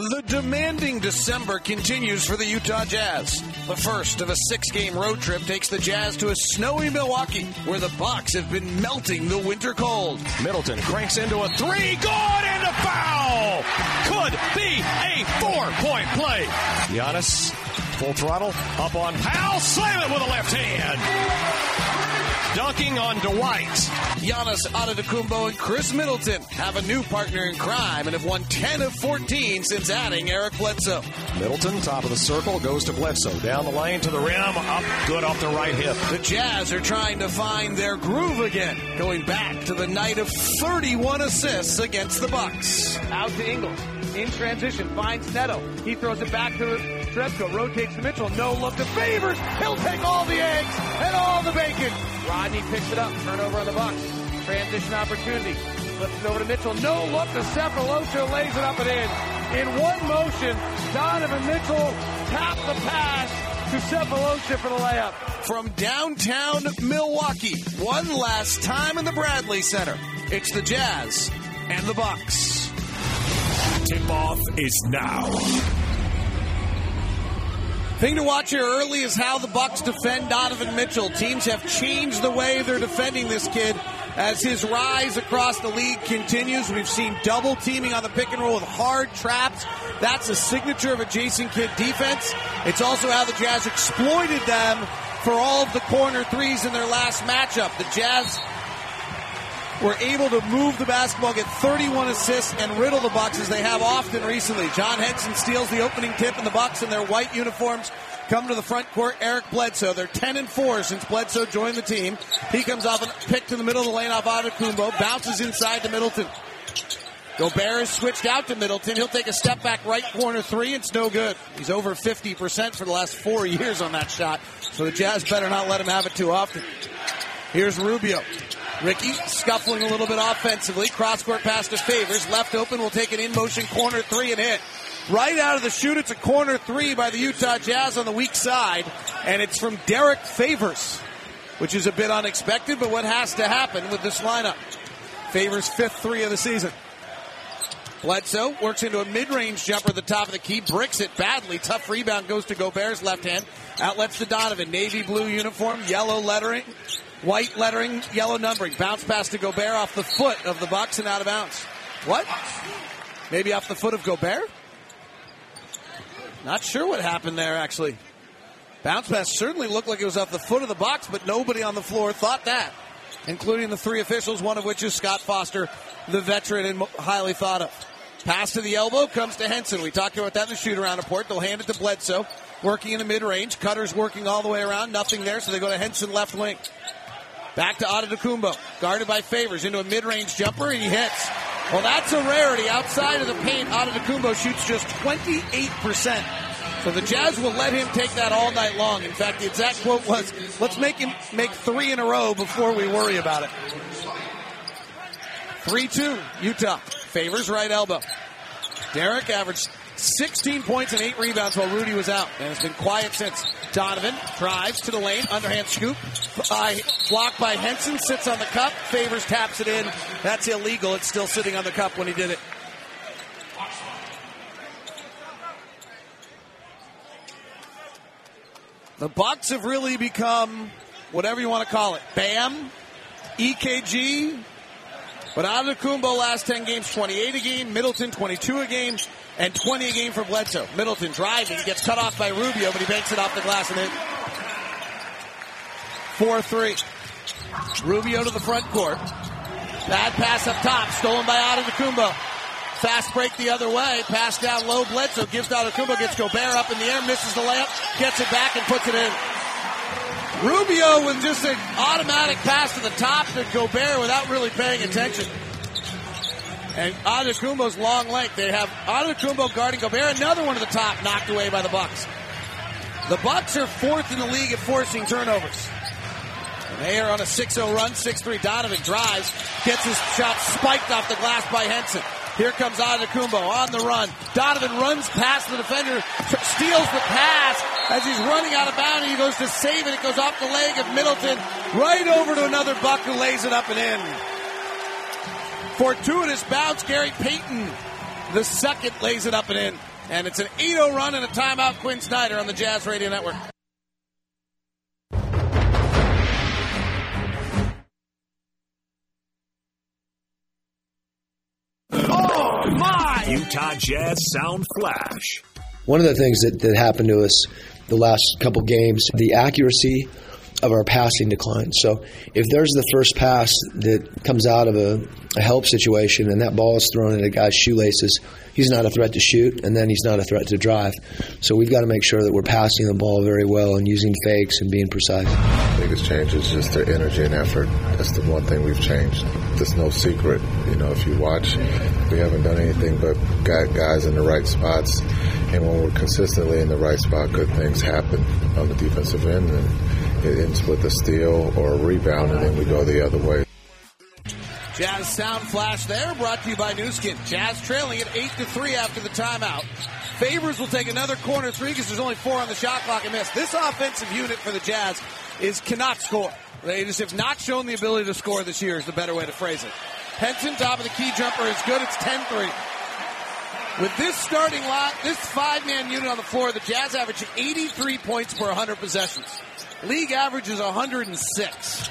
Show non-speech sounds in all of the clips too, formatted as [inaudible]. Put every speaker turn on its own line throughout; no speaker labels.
The demanding December continues for the Utah Jazz. The first of a six-game road trip takes the Jazz to a snowy Milwaukee, where the Bucks have been melting the winter cold.
Middleton cranks into a three, good and a foul. Could be a four-point play. Giannis, full throttle, up on Powell, slam it with a left hand. Dunking on Dwight.
Giannis Antetokounmpo and Khris Middleton have a new partner in crime and have won 10 of 14 since adding Eric Bledsoe.
Middleton, top of the circle, goes to Bledsoe. Down the lane to the rim, up good off the right hip.
The Jazz are trying to find their groove again, going back to the night of 31 assists against the Bucks.
Out to Ingles. In transition, finds Neto. He throws it back to Jerebko. Rotates to Mitchell. No look to Favors. He'll take all the eggs and all the bacon. Rodney picks it up. Turnover on the Bucks. Transition opportunity. Flips it over to Mitchell. No look to Sefolosha. Lays it up and in. In one motion, Donovan Mitchell tapped the pass to Sefolosha for the layup.
From downtown Milwaukee, one last time in the Bradley Center. It's the Jazz and the Bucks.
Tip-off is now.
Thing to watch here early is how the Bucks defend Donovan Mitchell. Teams have changed the way they're defending this kid as his rise across the league continues. We've seen double teaming on the pick and roll with hard traps. That's a signature of a Jason Kidd defense. It's also how the Jazz exploited them for all of the corner threes in their last matchup. The Jazz were able to move the basketball, get 31 assists, and riddle the Bucks as they have often recently. John Henson steals the opening tip, and the Bucks in their white uniforms come to the front court. Eric Bledsoe, they're 10 and 4 since Bledsoe joined the team. He comes off and picked to the middle of the lane off Antetokounmpo, bounces inside to Middleton. Gobert is switched out to Middleton. He'll take a step back right corner three. It's no good. He's over 50% for the last four [laughs] years on that shot. So the Jazz better not let him have it too often. Here's Rubio. Ricky scuffling a little bit offensively. Cross court pass to Favors. Left open will take an in motion corner three and hit. Right out of the shoot, it's a corner three by the Utah Jazz on the weak side. And it's from Derrick Favors, which is a bit unexpected, but what has to happen with this lineup? Favors fifth three of the season. Bledsoe works into a mid-range jumper at the top of the key, bricks it badly. Tough rebound goes to Gobert's left hand. Outlets to Donovan. Navy blue uniform, yellow lettering, white lettering, yellow numbering. Bounce pass to Gobert off the foot of the Bucks and out of bounds. What? Maybe off the foot of Gobert? Not sure what happened there, actually. Bounce pass certainly looked like it was off the foot of the Bucks, but nobody on the floor thought that, including the three officials, one of which is Scott Foster, the veteran and highly thought of. Pass to the elbow comes to Henson. We talked about that in the shoot around report. They'll hand it to Bledsoe, working in the mid range. Cutter's working all the way around, nothing there, so they go to Henson left wing. Back to Antetokounmpo, guarded by Favors into a mid range jumper, and he hits. Well, that's a rarity. Outside of the paint, Antetokounmpo shoots just 28%. So the Jazz will let him take that all night long. In fact, the exact quote was, let's make him make three in a row before we worry about it. 3-2, Utah. Favors right elbow. Derrick averaged 16 points and 8 rebounds while Rudy was out. And it's been quiet since. Donovan drives to the lane, underhand scoop. Uh, blocked by Henson, sits on the cup. Favors taps it in. That's illegal. It's still sitting on the cup when he did it. The Bucks have really become whatever you want to call it. Bam, EKG. But Antetokounmpo last 10 games, 28 a game. Middleton, 22 a game. And 20 a game for Bledsoe. Middleton driving, gets cut off by Rubio, but he banks it off the glass and in. 4-3. Rubio to the front court. Bad pass up top, stolen by Antetokounmpo. Fast break the other way. Pass down low. Bledsoe gives Antetokounmpo, gets Gobert up in the air, misses the layup, gets it back and puts it in. Rubio with just an automatic pass to the top to Gobert without really paying attention. And Antetokounmpo's long length. They have Antetokounmpo guarding Gobert. Another one to the top, knocked away by the Bucks. The Bucks are fourth in the league at forcing turnovers. And they are on a 6-0 run. 6-3 Donovan drives, gets his shot spiked off the glass by Henson. Here comes Antetokounmpo on the run. Donovan runs past the defender, steals the pass as he's running out of bounds. He goes to save it. It goes off the leg of Middleton, right over to another Buck who lays it up and in. Fortuitous bounce, Gary Payton. The second lays it up and in. And it's an 8-0 run and a timeout. Quin Snyder on the Jazz Radio Network.
My! Utah Jazz Sound Flash.
One of the things that, that happened to us the last couple games, the accuracy of our passing decline. So if there's the first pass that comes out of a, a, help situation and that ball is thrown at a guy's shoelaces, he's not a threat to shoot, and then he's not a threat to drive. So we've got to make sure that we're passing the ball very well and using fakes and being precise.
The biggest change is just their energy and effort. That's the one thing we've changed. There's no secret. You know, if you watch, we haven't done anything but got guys in the right spots. And when we're consistently in the right spot, good things happen on the defensive end. And it ends with a steal or a rebound, and then we go the other way.
Jazz Sound Flash there, brought to you by Nu Skin. Jazz trailing at 8 to 3 after the timeout. Favors will take another corner three because there's only four on the shot clock and miss. This offensive unit for the Jazz is cannot score. They just have not shown the ability to score this year is the better way to phrase it. Henson, top of the key jumper is good. It's 10-3. With this starting lot, this five-man unit on the floor, the Jazz average 83 points per 100 possessions. League average is 106.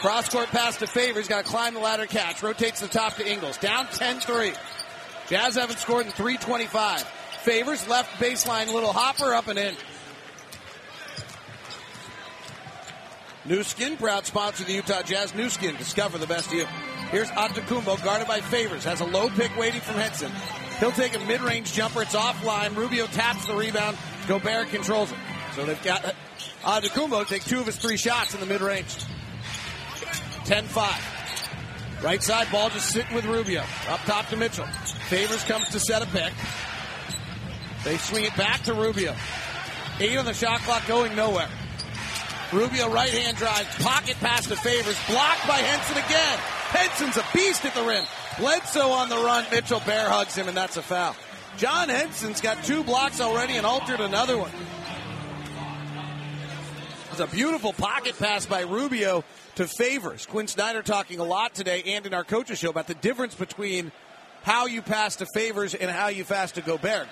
Cross court pass to Favors. Got to climb the ladder catch. Rotates the top to Ingles. Down 10-3. Jazz haven't scored in 325. Favors left baseline little hopper up and in. Nu Skin, proud sponsor of the Utah Jazz. Nu Skin, discover the best you. Here's Antetokounmpo, guarded by Favors. Has a low pick waiting from Henson. He'll take a mid-range jumper. It's offline. Rubio taps the rebound. Gobert controls it. So they've got Antetokounmpo take two of his three shots in the mid-range. 10-5. Right side ball just sitting with Rubio. Up top to Mitchell. Favors comes to set a pick. They swing it back to Rubio. Eight on the shot clock going nowhere. Rubio right hand drive. Pocket pass to Favors. Blocked by Henson again. Henson's a beast at the rim. Bledsoe on the run. Mitchell bear hugs him and that's a foul. John Henson's got two blocks already and altered another one. It's a beautiful pocket pass by Rubio to Favors. Quin Snyder talking a lot today and in our coaches show about the difference between how you pass to Favors and how you pass to Gobert.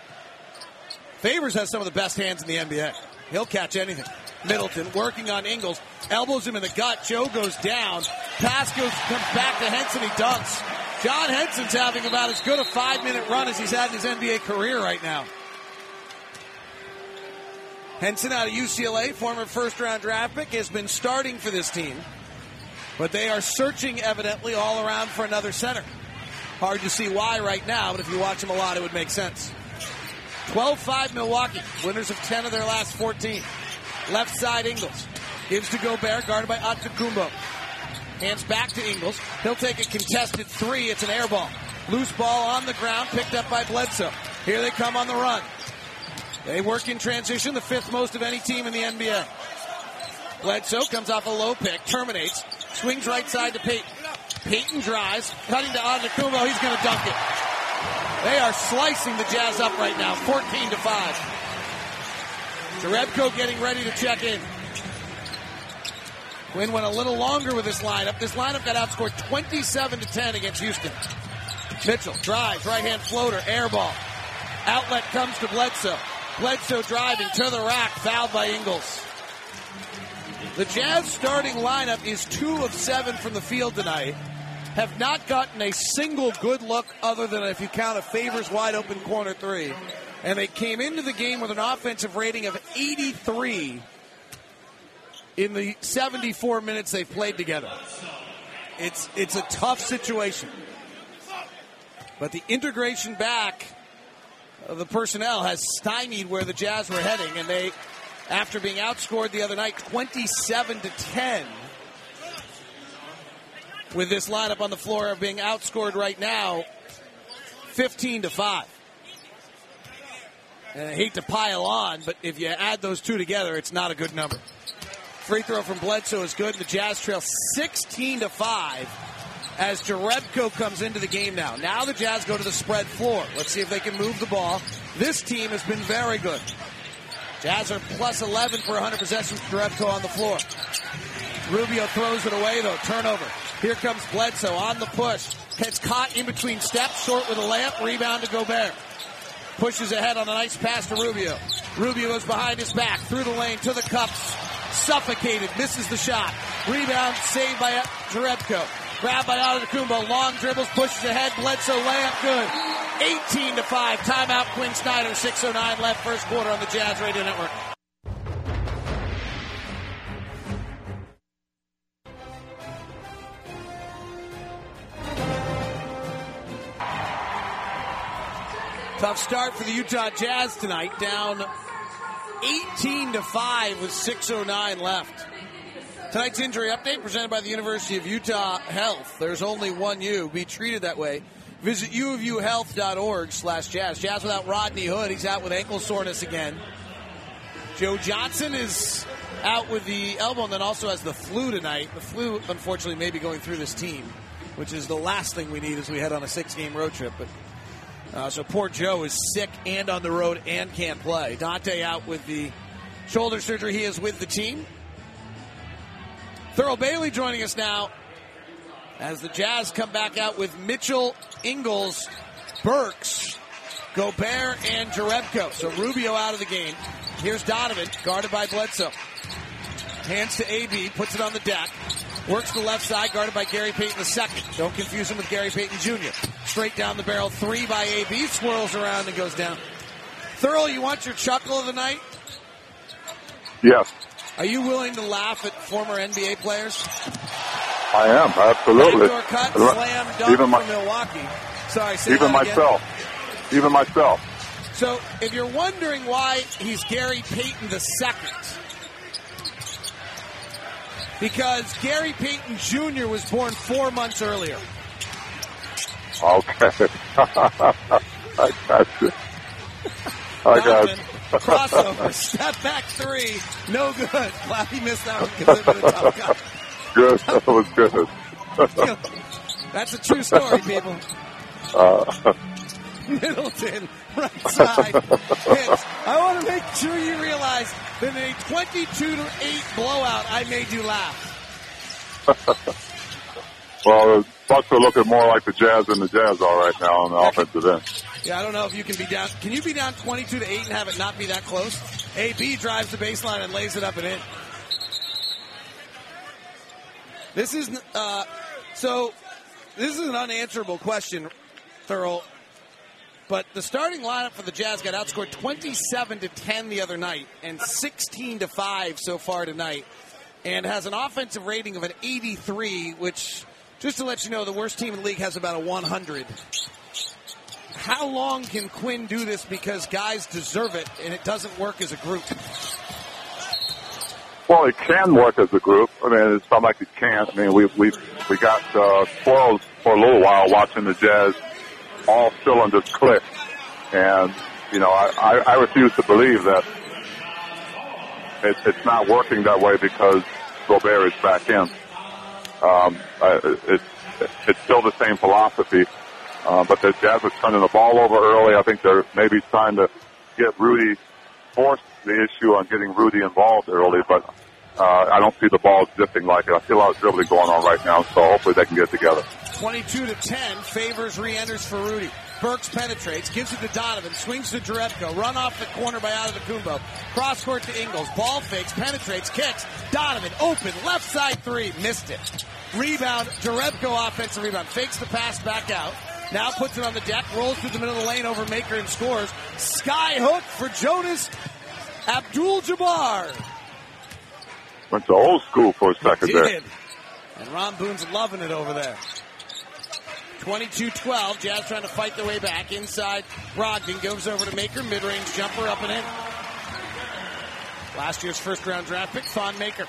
Favors has some of the best hands in the NBA. He'll catch anything. Middleton working on Ingles, elbows him in the gut. Joe goes down. Pass comes back to Henson. He dunks. John Henson's having about as good a five minute run as he's had in his NBA career right now. Henson out of UCLA, former first round draft pick, has been starting for this team. But they are searching evidently all around for another center. Hard to see why right now, but if you watch them a lot, it would make sense. 12-5 Milwaukee, winners of 10 of their last 14. Left side Ingles. Gives to Gobert, guarded by Antetokounmpo. Hands back to Ingles. He'll take a contested three. It's an air ball. Loose ball on the ground, picked up by Bledsoe. Here they come on the run. They work in transition, the fifth most of any team in the NBA. Bledsoe comes off a low pick, terminates, swings right side to Payton. Payton drives, cutting to Antetokounmpo. He's going to dunk it. They are slicing the Jazz up right now, 14 to 5. Jerebko getting ready to check in. Quin went a little longer with this lineup. This lineup got outscored 27 to 10 against Houston. Mitchell drives, right hand floater, air ball. Outlet comes to Bledsoe. Bledsoe driving to the rack, fouled by Ingles. The Jazz starting lineup is two of seven from the field tonight. Have not gotten a single good look other than if you count a favors wide open corner three. And they came into the game with an offensive rating of 83 in the 74 minutes they've played together. It's it's a tough situation. But the integration back of the personnel has stymied where the Jazz were heading and they after being outscored the other night 27 to 10 with this lineup on the floor of being outscored right now 15 to 5. And I hate to pile on, but if you add those two together, it's not a good number. Free throw from Bledsoe is good. The Jazz trail 16 to 5 as Jerebko comes into the game now. Now the Jazz go to the spread floor. Let's see if they can move the ball. This team has been very good. Jazz are plus 11 for 100 possessions. Jerebko on the floor. Rubio throws it away though. Turnover. Here comes Bledsoe on the push. Gets caught in between steps, short with a layup. Rebound to Gobert. Pushes ahead on a nice pass to Rubio. Rubio is behind his back, through the lane, to the cups. Suffocated, misses the shot. Rebound saved by Jerebko. Grabbed by Antetokounmpo. Long dribbles, pushes ahead. Bledsoe layup good. 18 to 5. Timeout Quin Snyder. 6.09 left first quarter on the Jazz Radio Network. Tough start for the Utah Jazz tonight, down 18 to 5 with 6.09 left. Tonight's injury update presented by the University of Utah Health. There's only one you. Be treated that way. Visit uofuhealth.org slash jazz. Jazz without Rodney Hood. He's out with ankle soreness again. Joe Johnson is out with the elbow and then also has the flu tonight. The flu, unfortunately, may be going through this team, which is the last thing we need as we head on a six game road trip. But uh, so poor Joe is sick and on the road and can't play. Dante out with the shoulder surgery. He is with the team. Thurl Bailey joining us now as the Jazz come back out with Mitchell, Ingles, Burks, Gobert, and Jerebko. So Rubio out of the game. Here's Donovan, guarded by Bledsoe. Hands to AB, puts it on the deck. Works the left side, guarded by Gary Payton II. Don't confuse him with Gary Payton Jr. Straight down the barrel, three by AB, swirls around and goes down. Thurl, you want your chuckle of the night?
Yes.
Are you willing to laugh at former NBA players?
I am, absolutely.
Backdoor cut, slam dunk
even my,
from Milwaukee. Sorry, say
even myself.
Again.
Even myself.
So, if you're wondering why he's Gary Payton II, because Gary Payton Jr. was born four months earlier.
Okay. [laughs] I got you. I got you.
Crossover, [laughs] step back three, no good. [laughs] Glad he missed that one because it was a tough guy.
Good, that was good.
That's a true story, people.
Uh,
Middleton, right side, hits. I want to make sure you realize that in a 22 to 8 blowout, I made you laugh. [laughs]
well, the Bucks are looking more like the Jazz than the Jazz are right now on the offensive end.
Yeah, I don't know if you can be down. Can you be down 22 to 8 and have it not be that close? AB drives the baseline and lays it up and in. This is uh, so. This is an unanswerable question, Thurl. But the starting lineup for the Jazz got outscored 27 to 10 the other night and 16 to 5 so far tonight, and has an offensive rating of an 83, which, just to let you know, the worst team in the league has about a 100 how long can Quin do this because guys deserve it and it doesn't work as a group?
Well, it can work as a group. I mean, it's not like it can't. I mean, we we we got uh, spoiled for a little while watching the Jazz all cylinders click, and you know, I I, I refuse to believe that it, it's not working that way because Gobert is back in. Um, it, it's still the same philosophy. Uh, but the Jazz are turning the ball over early. I think they're maybe trying to get Rudy, force the issue on getting Rudy involved early, but uh, I don't see the ball zipping like it. I see a lot of dribbling going on right now, so hopefully they can get together.
22 to 10, favors re-enters for Rudy. Burks penetrates, gives it to Donovan, swings to Jerebko, run off the corner by Antetokounmpo, cross court to Ingles, ball fakes, penetrates, kicks, Donovan open, left side three, missed it. Rebound, Jerebko offensive rebound, fakes the pass back out. Now puts it on the deck, rolls through the middle of the lane over Maker and scores. Sky hook for Jonas Abdul Jabbar.
Went to old school for a second there.
And Ron Boone's loving it over there. 22-12. Jazz trying to fight their way back. Inside, Brogdon goes over to Maker. Mid-range jumper up and in. Last year's first round draft pick, Thon Maker.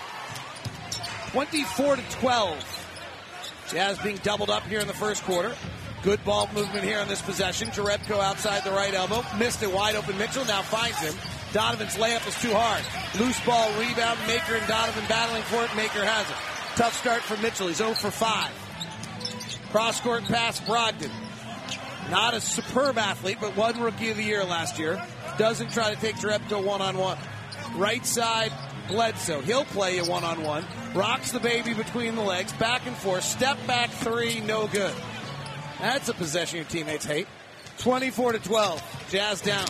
24 to 12. Jazz being doubled up here in the first quarter. Good ball movement here on this possession. Jerebko outside the right elbow. Missed it wide open. Mitchell now finds him. Donovan's layup is too hard. Loose ball rebound. Maker and Donovan battling for it. Maker has it. Tough start for Mitchell. He's 0 for 5. Cross court pass Brogdon. Not a superb athlete, but one rookie of the year last year. Doesn't try to take Jerebko one on one. Right side, Bledsoe. He'll play you one on one. Rocks the baby between the legs, back and forth. Step back three, no good. That's a possession your teammates hate. 24 to 12. Jazz down.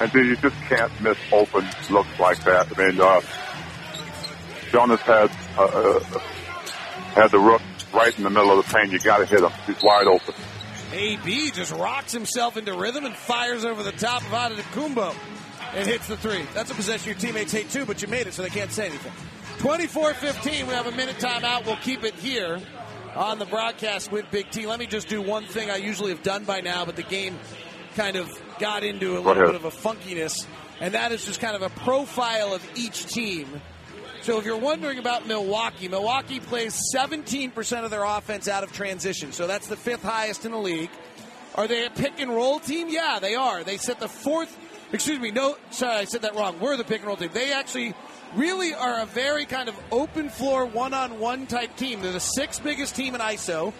And dude, you just can't miss open looks like that. I mean, uh, Jonas had uh, uh, had the rook right in the middle of the paint. You got to hit him. He's wide open.
AB just rocks himself into rhythm and fires over the top of Antetokounmpo and hits the three. That's a possession your teammates hate too, but you made it, so they can't say anything. 24-15. We have a minute timeout. We'll keep it here on the broadcast with Big T. Let me just do one thing I usually have done by now, but the game kind of got into a little bit of a funkiness, and that is just kind of a profile of each team. So if you're wondering about Milwaukee, Milwaukee plays 17% of their offense out of transition. So that's the fifth highest in the league. Are they a pick and roll team? Yeah, they are. They set the fourth, excuse me, no, sorry, I said that wrong. We're the pick and roll team. They actually really are a very kind of open floor one on one type team. They're the sixth biggest team in ISO.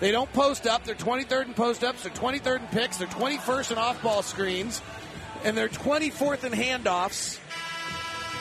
They don't post up. They're 23rd in post ups. They're 23rd in picks. They're 21st in off ball screens. And they're 24th in handoffs.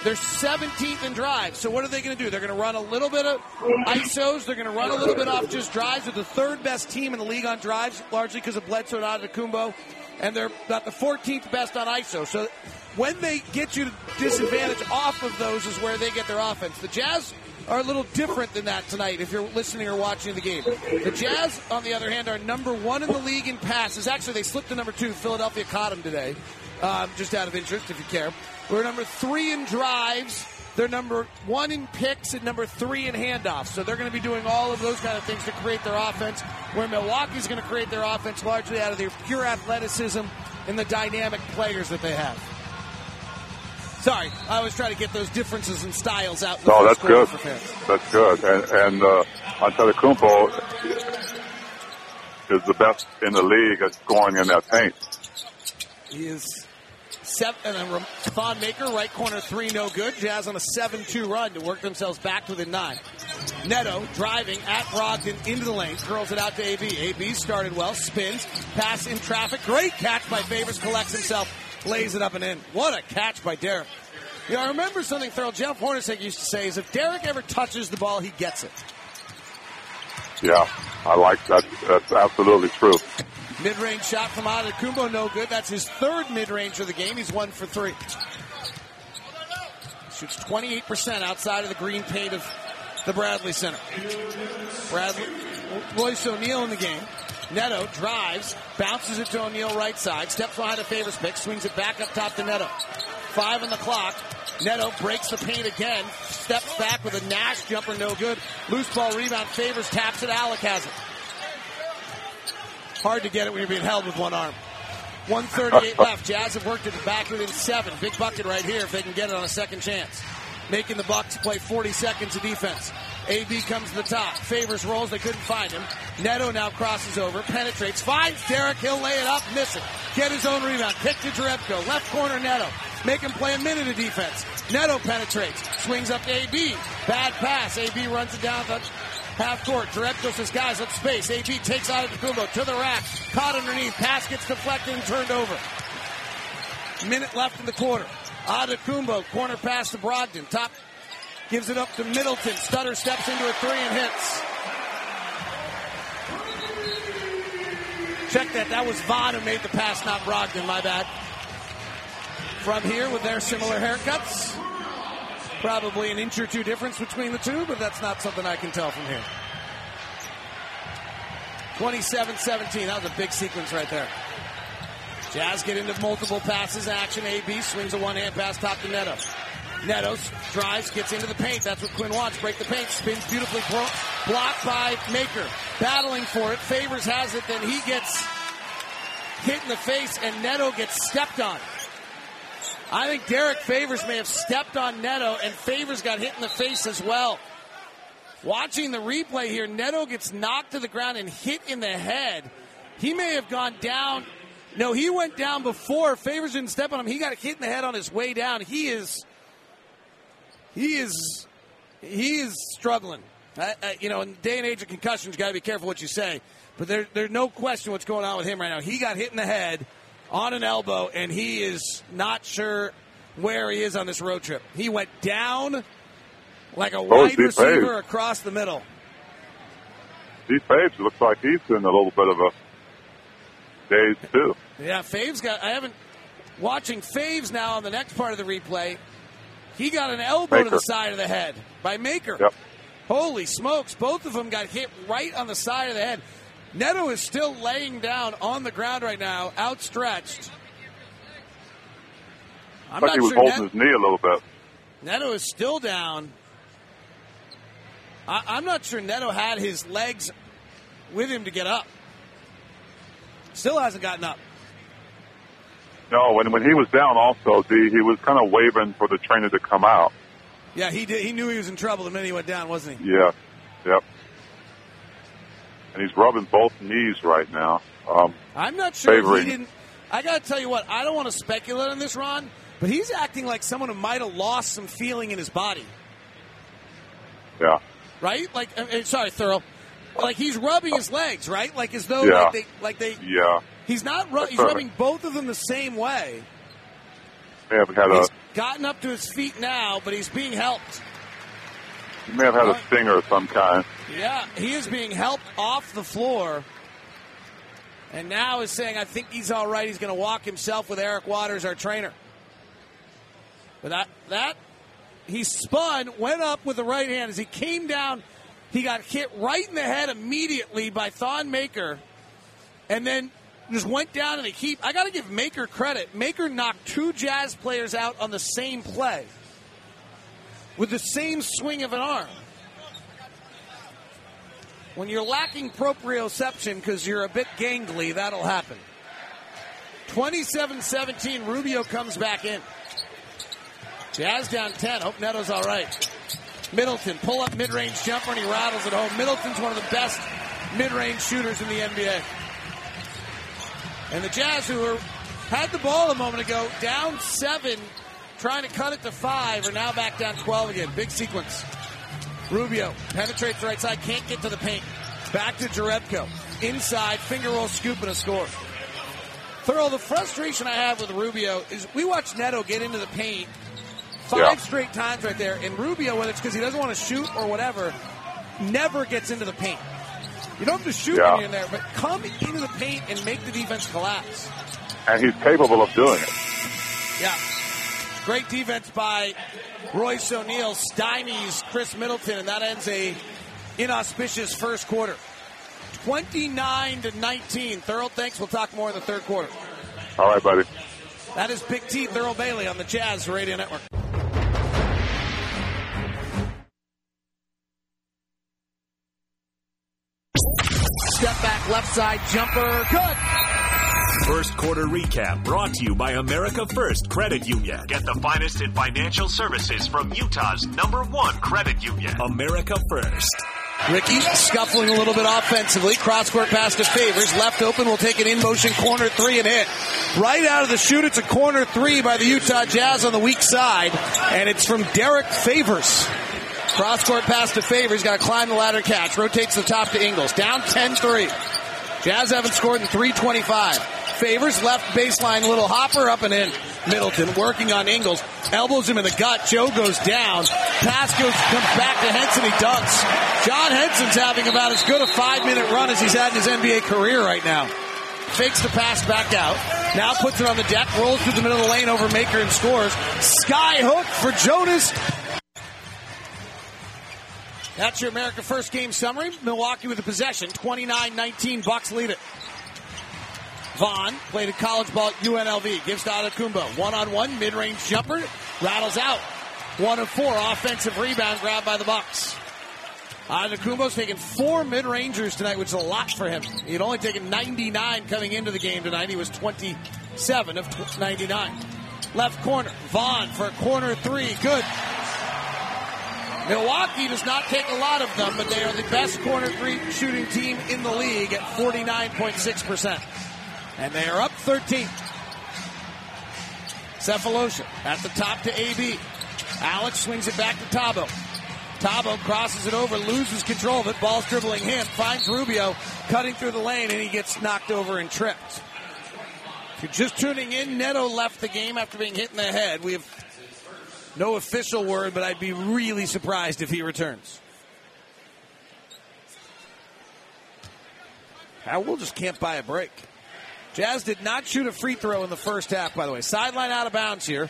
They're 17th in drives. So what are they going to do? They're going to run a little bit of ISOs. They're going to run a little bit off just drives. They're the third best team in the league on drives, largely because of Bledsoe and Antetokounmpo. And they're about the 14th best on ISO. So when they get you to disadvantage off of those is where they get their offense. The Jazz are a little different than that tonight if you're listening or watching the game. The Jazz, on the other hand, are number one in the league in passes. Actually, they slipped to number two. Philadelphia caught them today, um, just out of interest, if you care. We're number three in drives. They're number one in picks and number three in handoffs. So they're going to be doing all of those kind of things to create their offense. Where Milwaukee's going to create their offense largely out of their pure athleticism and the dynamic players that they have. Sorry, I was trying to get those differences in styles out. In
no, that's good. That's good. And, and uh, Antetokounmpo is the best in the league at scoring in that paint.
He is seven. And Thon Maker, right corner three, no good. Jazz on a seven-two run to work themselves back within nine. Neto driving at Brogdon into the lane, curls it out to AB. AB started well, spins, pass in traffic, great catch by Favors, collects himself lays it up and in. What a catch by Derrick. You know, I remember something Thurl Jeff Hornacek used to say is if Derrick ever touches the ball, he gets it.
Yeah, I like that. That's absolutely true.
Mid-range shot from Kumbo, no good. That's his third mid-range of the game. He's one for three. Shoots 28% outside of the green paint of the Bradley Center. Bradley, Royce O'Neale in the game. Neto drives, bounces it to O'Neale right side, steps behind a favors pick, swings it back up top to Neto. Five on the clock. Neto breaks the paint again, steps back with a Nash jumper, no good. Loose ball rebound, favors, taps it, Alec has it. Hard to get it when you're being held with one arm. 138 [laughs] left. Jazz have worked it back within seven. Big bucket right here if they can get it on a second chance. Making the Bucks play 40 seconds of defense. AB comes to the top. Favors rolls. They couldn't find him. Neto now crosses over, penetrates, finds Derrick. He'll lay it up, miss it. Get his own rebound. Kick to Jerebko. Left corner Neto. Make him play a minute of defense. Neto penetrates. Swings up to AB. Bad pass. AB runs it down the half court. Jerebko says, guys, let's space. AB takes out of to the rack. Caught underneath. Pass gets deflected and turned over. Minute left in the quarter. Antetokounmpo, corner pass to Brogdon. Top Gives it up to Middleton. Stutter steps into a three and hits. Check that. That was Vaughn who made the pass, not Brogdon. My bad. From here, with their similar haircuts, probably an inch or two difference between the two, but that's not something I can tell from here. 27-17. That was a big sequence right there. Jazz get into multiple passes action. AB swings a one-hand pass top to Neto. Neto drives, gets into the paint. That's what Quin wants. Break the paint. Spins beautifully. blocked by Maker. Battling for it. Favors has it. Then he gets hit in the face, and Neto gets stepped on. I think Derrick Favors may have stepped on Neto, and Favors got hit in the face as well. Watching the replay here, Neto gets knocked to the ground and hit in the head. He may have gone down. No, he went down before. Favors didn't step on him. He got hit in the head on his way down. He is. He is. He is struggling. Uh, uh, you know, in the day and age of concussions, you got to be careful what you say. But there, there's no question what's going on with him right now. He got hit in the head on an elbow, and he is not sure where he is on this road trip. He went down like a oh, wide receiver across the middle.
Steve Faves looks like he's in a little bit of a daze too.
Yeah, Faves got. I haven't watching Faves now on the next part of the replay. He got an elbow
Maker.
to the side of the head by Maker.
Yep.
Holy smokes! Both of them got hit right on the side of the head. Neto is still laying down on the ground right now, outstretched. I'm
like
not
he was
sure
holding
Net-
his knee a little bit.
Neto is still down. I, I'm not sure Neto had his legs with him to get up. Still hasn't gotten up.
No, when when he was down, also the he was kind of waving for the trainer to come out.
Yeah, he did. He knew he was in trouble the minute he went down, wasn't he?
Yeah, yep. And he's rubbing both knees right now. Um,
I'm not sure
Favoring.
he didn't. I got to tell you what. I don't want to speculate on this, Ron, but he's acting like someone who might have lost some feeling in his body,
yeah,
right? Like, uh, uh, sorry, Thurl. Like he's rubbing his legs, right? Like as though
Yeah.
like they like they.
yeah.
He's not. Ru- he's rubbing both of them the same way.
May have had a
gotten up to his feet now, but he's being helped.
He may have had a stinger of some kind.
Yeah, he is being helped off the floor. And now is saying, I think he's all right. He's going to walk himself with Eric Waters, our trainer. But that, that, he spun, went up with the right hand. As he came down, he got hit right in the head immediately by Thon Maker. And then just went down in a heap. I got to give Maker credit. Maker knocked two Jazz players out on the same play with the same swing of an arm. When you're lacking proprioception because you're a bit gangly, that'll happen. 27 17, Rubio comes back in. Jazz down 10. Hope Neto's all right. Middleton, pull up mid range jumper, and he rattles it home. Middleton's one of the best mid range shooters in the NBA. And the Jazz, who were, had the ball a moment ago, down seven, trying to cut it to five, are now back down 12 again. Big sequence. Rubio penetrates the right side, can't get to the paint. Back to Jerebko. Inside, finger roll scoop and a score. Thurl, the frustration I have with Rubio is we watch Neto get into the paint five
Yeah.
straight times right there, and Rubio, whether it's because he doesn't want to shoot or whatever, never gets into the paint. You don't have to shoot
Yeah.
in there, but come into the paint and make the defense collapse.
And he's capable of doing it.
Yeah. Great defense by Royce O'Neale stymies Khris Middleton, and that ends a inauspicious first quarter. 29 to 19. Thurl, thanks. We'll talk more in the third quarter.
All right, buddy.
That is Big T Thurl Bailey on the Jazz Radio Network. Step back, left side jumper. Good.
First quarter recap brought to you by America First Credit Union.
Get the finest in financial services from Utah's number one credit union.
America First.
Ricky scuffling a little bit offensively. Cross court pass to Favors. Left open We'll take an in motion corner three and hit. Right out of the shoot, it's a corner three by the Utah Jazz on the weak side. And it's from Derrick Favors. Cross court pass to Favors. Got to climb the ladder catch. Rotates the top to Ingles. Down 10 3. Jazz haven't scored in 325. Favors left baseline, little hopper up and in. Middleton working on Ingles. Elbows him in the gut. Joe goes down. Pass goes, comes back to Henson. He dunks. John Henson's having about as good a five minute run as he's had in his NBA career right now. Fakes the pass back out. Now puts it on the deck. Rolls through the middle of the lane over Maker and scores. Sky hook for Jonas. That's your America First game summary. Milwaukee with the possession. 29-19. Bucks lead it. Vaughn played a college ball at UNLV. Gives to Adacumbo. One-on-one, mid-range jumper. Rattles out. One of four. Offensive rebound grabbed by the Bucks. Adacumbo's taken four mid-rangers tonight, which is a lot for him. He'd only taken 99 coming into the game tonight. He was 27 of 99. Left corner. Vaughn for a corner three. Good. Milwaukee does not take a lot of them, but they are the best corner three shooting team in the league at 49.6%. And they are up 13. Sefolosha at the top to AB. Alex swings it back to Thabo. Thabo crosses it over, loses control of it. Ball's dribbling him, finds Rubio cutting through the lane, and he gets knocked over and tripped. If you're just tuning in, Neto left the game after being hit in the head. We have no official word, but I'd be really surprised if he returns. Howell just can't buy a break. Jazz did not shoot a free throw in the first half, by the way. Sideline out of bounds here.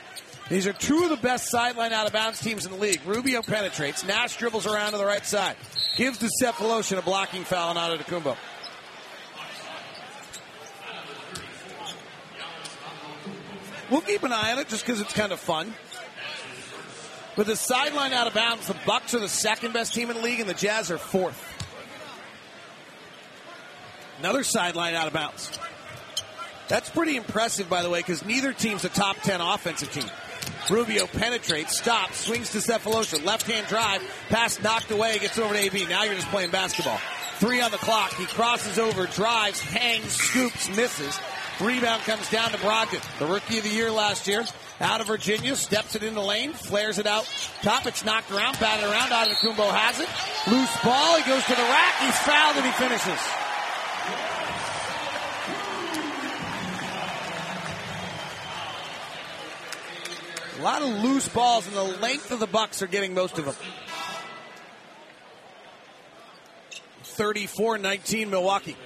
These are two of the best sideline out of bounds teams in the league. Rubio penetrates. Nash dribbles around to the right side. Gives to Cephaloshin a blocking foul on Antetokounmpo. We'll keep an eye on it just because it's kind of fun. With the sideline out of bounds, the Bucks are the second best team in the league, and the Jazz are fourth. Another sideline out of bounds. That's pretty impressive, by the way, because neither team's a top 10 offensive team. Rubio penetrates, stops, swings to Sefolosha, left hand drive, pass knocked away, gets over to AB. Now you're just playing basketball. Three on the clock. He crosses over, drives, hangs, scoops, misses. Rebound comes down to Brogdon, the rookie of the year last year. Out of Virginia, steps it in the lane, flares it out. Top, it's knocked around, batted around. Antetokounmpo has it. Loose ball, he goes to the rack, he's fouled, and he finishes. A lot of loose balls, and the length of the Bucks are getting most of them. 34-19 Milwaukee.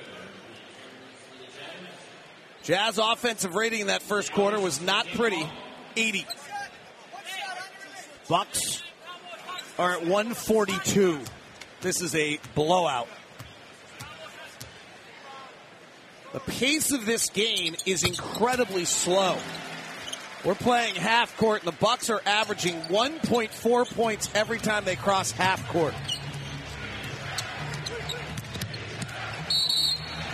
Jazz offensive rating in that first quarter was not pretty. 80. Bucks are at 142. This is a blowout. The pace of this game is incredibly slow. We're playing half court, and the Bucks are averaging 1.4 points every time they cross half court.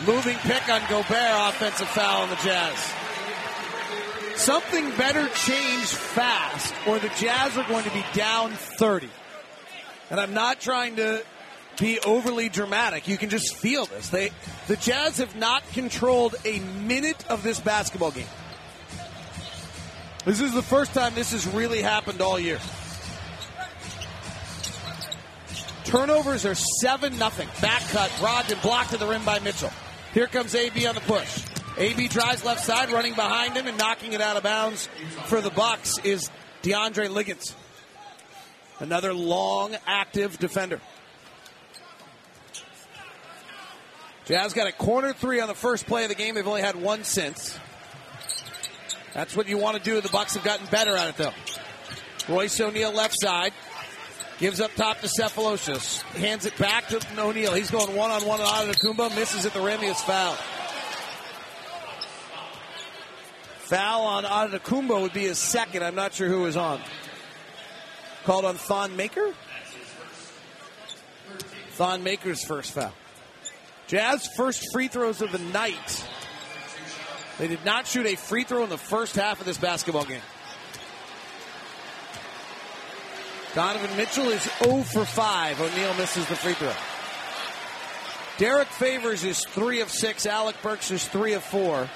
Moving pick on Gobert, offensive foul on the Jazz. Something better change fast, or the Jazz are going to be down 30. And I'm not trying to be overly dramatic. You can just feel this. They, the Jazz have not controlled a minute of this basketball game. This is the first time this has really happened all year. Turnovers are 7 nothing. Back cut, Brogdon blocked to the rim by Mitchell. Here comes AB on the push. AB drives left side, running behind him and knocking it out of bounds for the Bucks is DeAndre Liggins. Another long, active defender. Jazz got a corner three on the first play of the game. They've only had one since. That's what you want to do. The Bucks have gotten better at it, though. Royce O'Neale left side. Gives up top to Sefolosha. Hands it back to O'Neale. He's going one on one on Antetokounmpo. Misses at the rim. He is fouled. Foul on Antetokounmpo would be his second. I'm not sure who was on. Called on Thon Maker. Thon Maker's first foul. Jazz first free throws of the night. They did not shoot a free throw in the first half of this basketball game. Donovan Mitchell is 0 for 5. O'Neale misses the free throw. Derrick Favors is 3 of 6. Alec Burks is 3 of 4.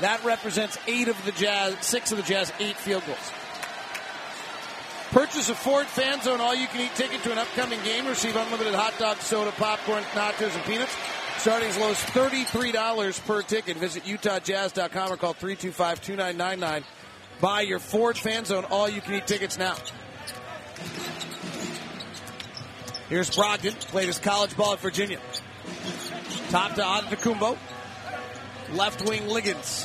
That represents 8 of the Jazz, 6 of the Jazz, 8 field goals. Purchase a Ford Fan Zone all you can eat ticket to an upcoming game. Receive unlimited hot dog, soda, popcorn, nachos, and peanuts. Starting as low as $33 per ticket. Visit UtahJazz.com or call 325 2999. Buy your Ford Fan Zone all you can eat tickets now. Here's Brogdon, played his college ball at Virginia. Top to Antetokounmpo. Left wing Liggins.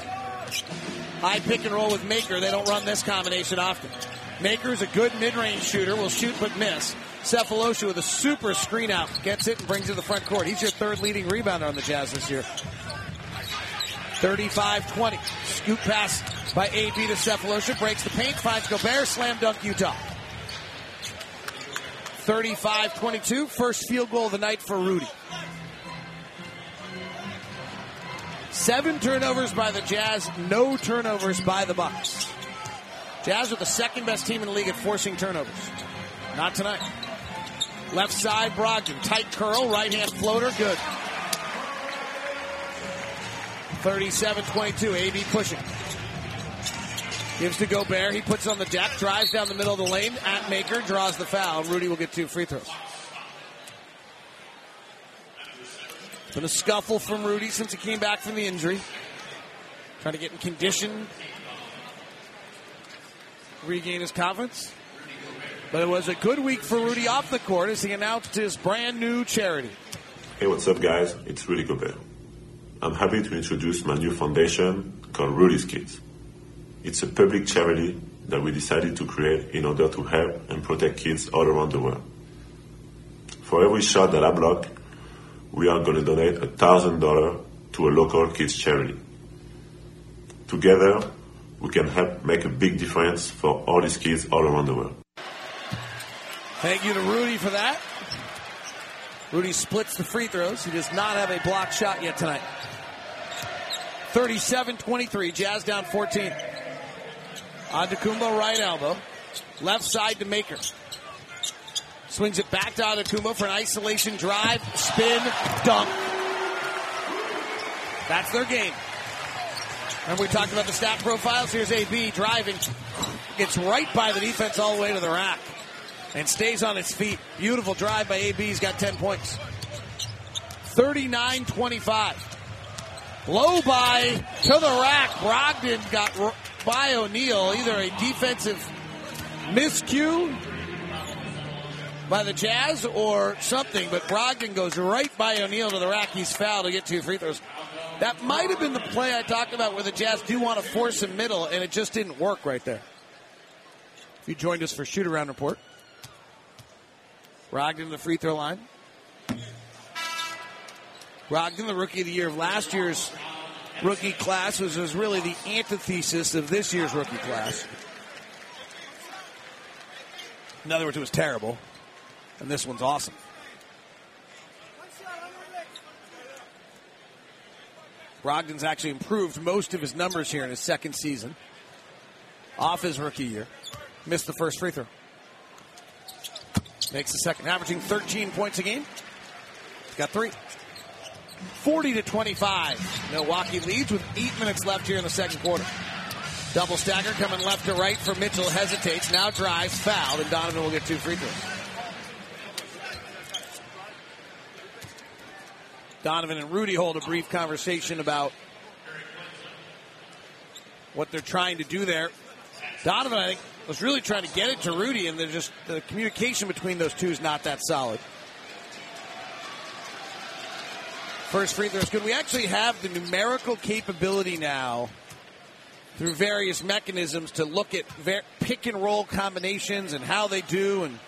High pick and roll with Maker. They don't run this combination often. Maker's a good mid-range shooter. Will shoot but miss. Sefolosha with a super screen out. Gets it and brings it to the front court. He's your third leading rebounder on the Jazz this year. 35-20. Scoop pass by AB to Sefolosha. Breaks the paint. Finds Gobert. Slam dunk Utah. 35-22. First field goal of the night for Rudy. Seven turnovers by the Jazz, no turnovers by the Bucks. Jazz are the second best team in the league at forcing turnovers. Not tonight. Left side, Brogdon. Tight curl, right hand floater, good. 37 22. AB pushing. Gives to Gobert. He puts on the deck, drives down the middle of the lane. At Maker, draws the foul. Rudy will get two free throws. Been a scuffle from Rudy since he came back from the injury. Trying to get in condition, regain his confidence. But it was a good week for Rudy off the court as he announced his brand new charity.
Hey, what's up, guys? It's Rudy Gobert. I'm happy to introduce my new foundation called Rudy's Kids. It's a public charity that we decided to create in order to help and protect kids all around the world. For every shot that I block, we are going to donate $1,000 to a local kids charity. Together, we can help make a big difference for all these kids all around the world.
Thank you to Rudy for that. Rudy splits the free throws. He does not have a block shot yet tonight. 37 23. Jazz down 14. Antetokounmpo right elbow. Left side to Maker. Swings it back to Antetokounmpo for an isolation drive. Spin. Dunk. That's their game. And we talked about the stat profiles. Here's AB driving. Gets right by the defense all the way to the rack. And stays on its feet. Beautiful drive by AB. He's got 10 points. 39 25. Low by to the rack. Brogdon got r- by O'Neale. Either a defensive miscue by the Jazz or something, but Brogdon goes right by O'Neale to the rack. He's fouled to get two free throws. That might have been the play I talked about where the Jazz do want to force him middle, and it just didn't work right there. If you joined us for shoot around report, Brogdon the free throw line. Brogdon, the rookie of the year of last year's rookie class, was, was really the antithesis of this year's rookie class. In other words, it was terrible, and this one's awesome. Brogdon's actually improved most of his numbers here in his second season. Off his rookie year. Missed the first free throw. Makes the second, averaging 13 points a game. He's got three. 40 to 25. Milwaukee leads with eight minutes left here in the second quarter. Double stagger coming left to right for Mitchell. Hesitates, now drives, fouled, and Donovan will get two free throws. Donovan and Rudy hold a brief conversation about what they're trying to do there. Donovan, I think, was really trying to get it to Rudy, and they're just the communication between those two is not that solid. First free throw is good. We actually have the numerical capability now through various mechanisms to look at ver- pick and roll combinations and how they do and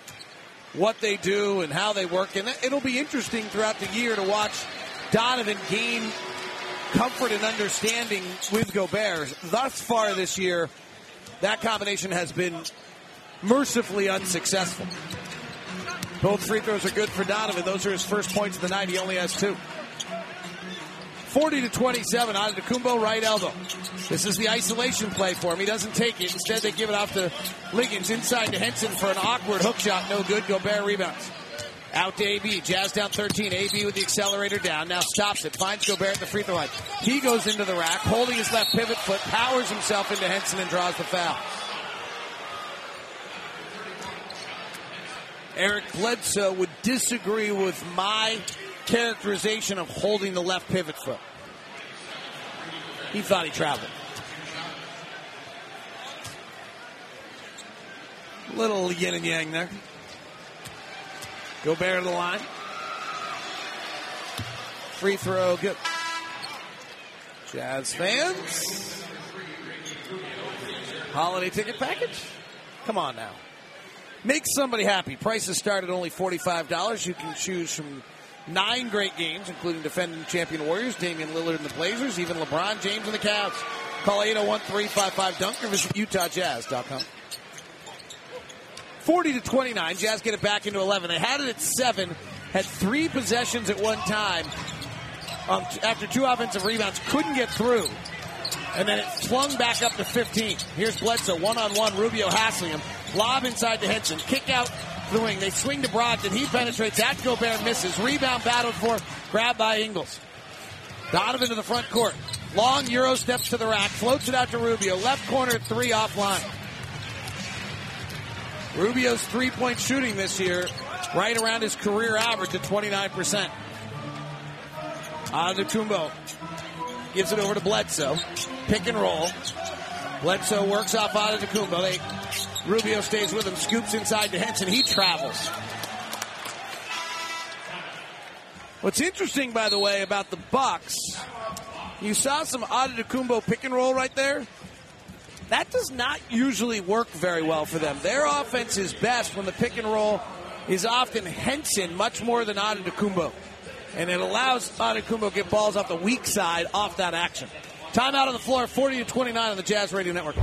what they do and how they work. And it'll be interesting throughout the year to watch Donovan gain comfort and understanding with Gobert. Thus far this year, that combination has been mercifully unsuccessful. Both free throws are good for Donovan. Those are his first points of the night. He only has two. 40 to 27 Antetokounmpo right elbow. This is the isolation play for him. He doesn't take it. Instead, they give it off to Liggins inside to Henson for an awkward hook shot. No good. Gobert rebounds. Out to AB. Jazz down 13. AB with the accelerator down. Now stops it. Finds Gobert at the free throw line. He goes into the rack, holding his left pivot foot, powers himself into Henson and draws the foul. Eric Bledsoe would disagree with my characterization of holding the left pivot foot. He thought he traveled. Little yin and yang there. Gobert to the line. Free throw, good. Jazz fans. Holiday ticket package? Come on now. Make somebody happy. Prices start at only $45. You can choose from nine great games, including defending champion Warriors, Damian Lillard and the Blazers, even LeBron James and the Cavs. Call 801-355-DUNK or visit UtahJazz.com. 40 to 29. Jazz get it back into 11. They had it at seven, had three possessions at one time. Um, after two offensive rebounds, couldn't get through. And then it flung back up to 15. Here's Bledsoe, one on one. Rubio hassling him. Lob inside to Henson. Kick out to the wing. They swing to Brogdon. He penetrates. At Gobert misses. Rebound battled for. Grabbed by Ingles. Donovan to the front court. Long Euro steps to the rack. Floats it out to Rubio. Left corner three offline. Rubio's three point shooting this year right around his career average at 29%. Antetokounmpo gives it over to Bledsoe. Pick and roll. Bledsoe works off Antetokounmpo. They Rubio stays with him, scoops inside to Henson. He travels. What's interesting, by the way, about the Bucks, you saw some Antetokounmpo pick and roll right there. That does not usually work very well for them. Their offense is best when the pick and roll is often Henson much more than Antetokounmpo. And it allows Antetokounmpo to get balls off the weak side off that action. Timeout on the floor, 40 to 29 on the Jazz Radio Network.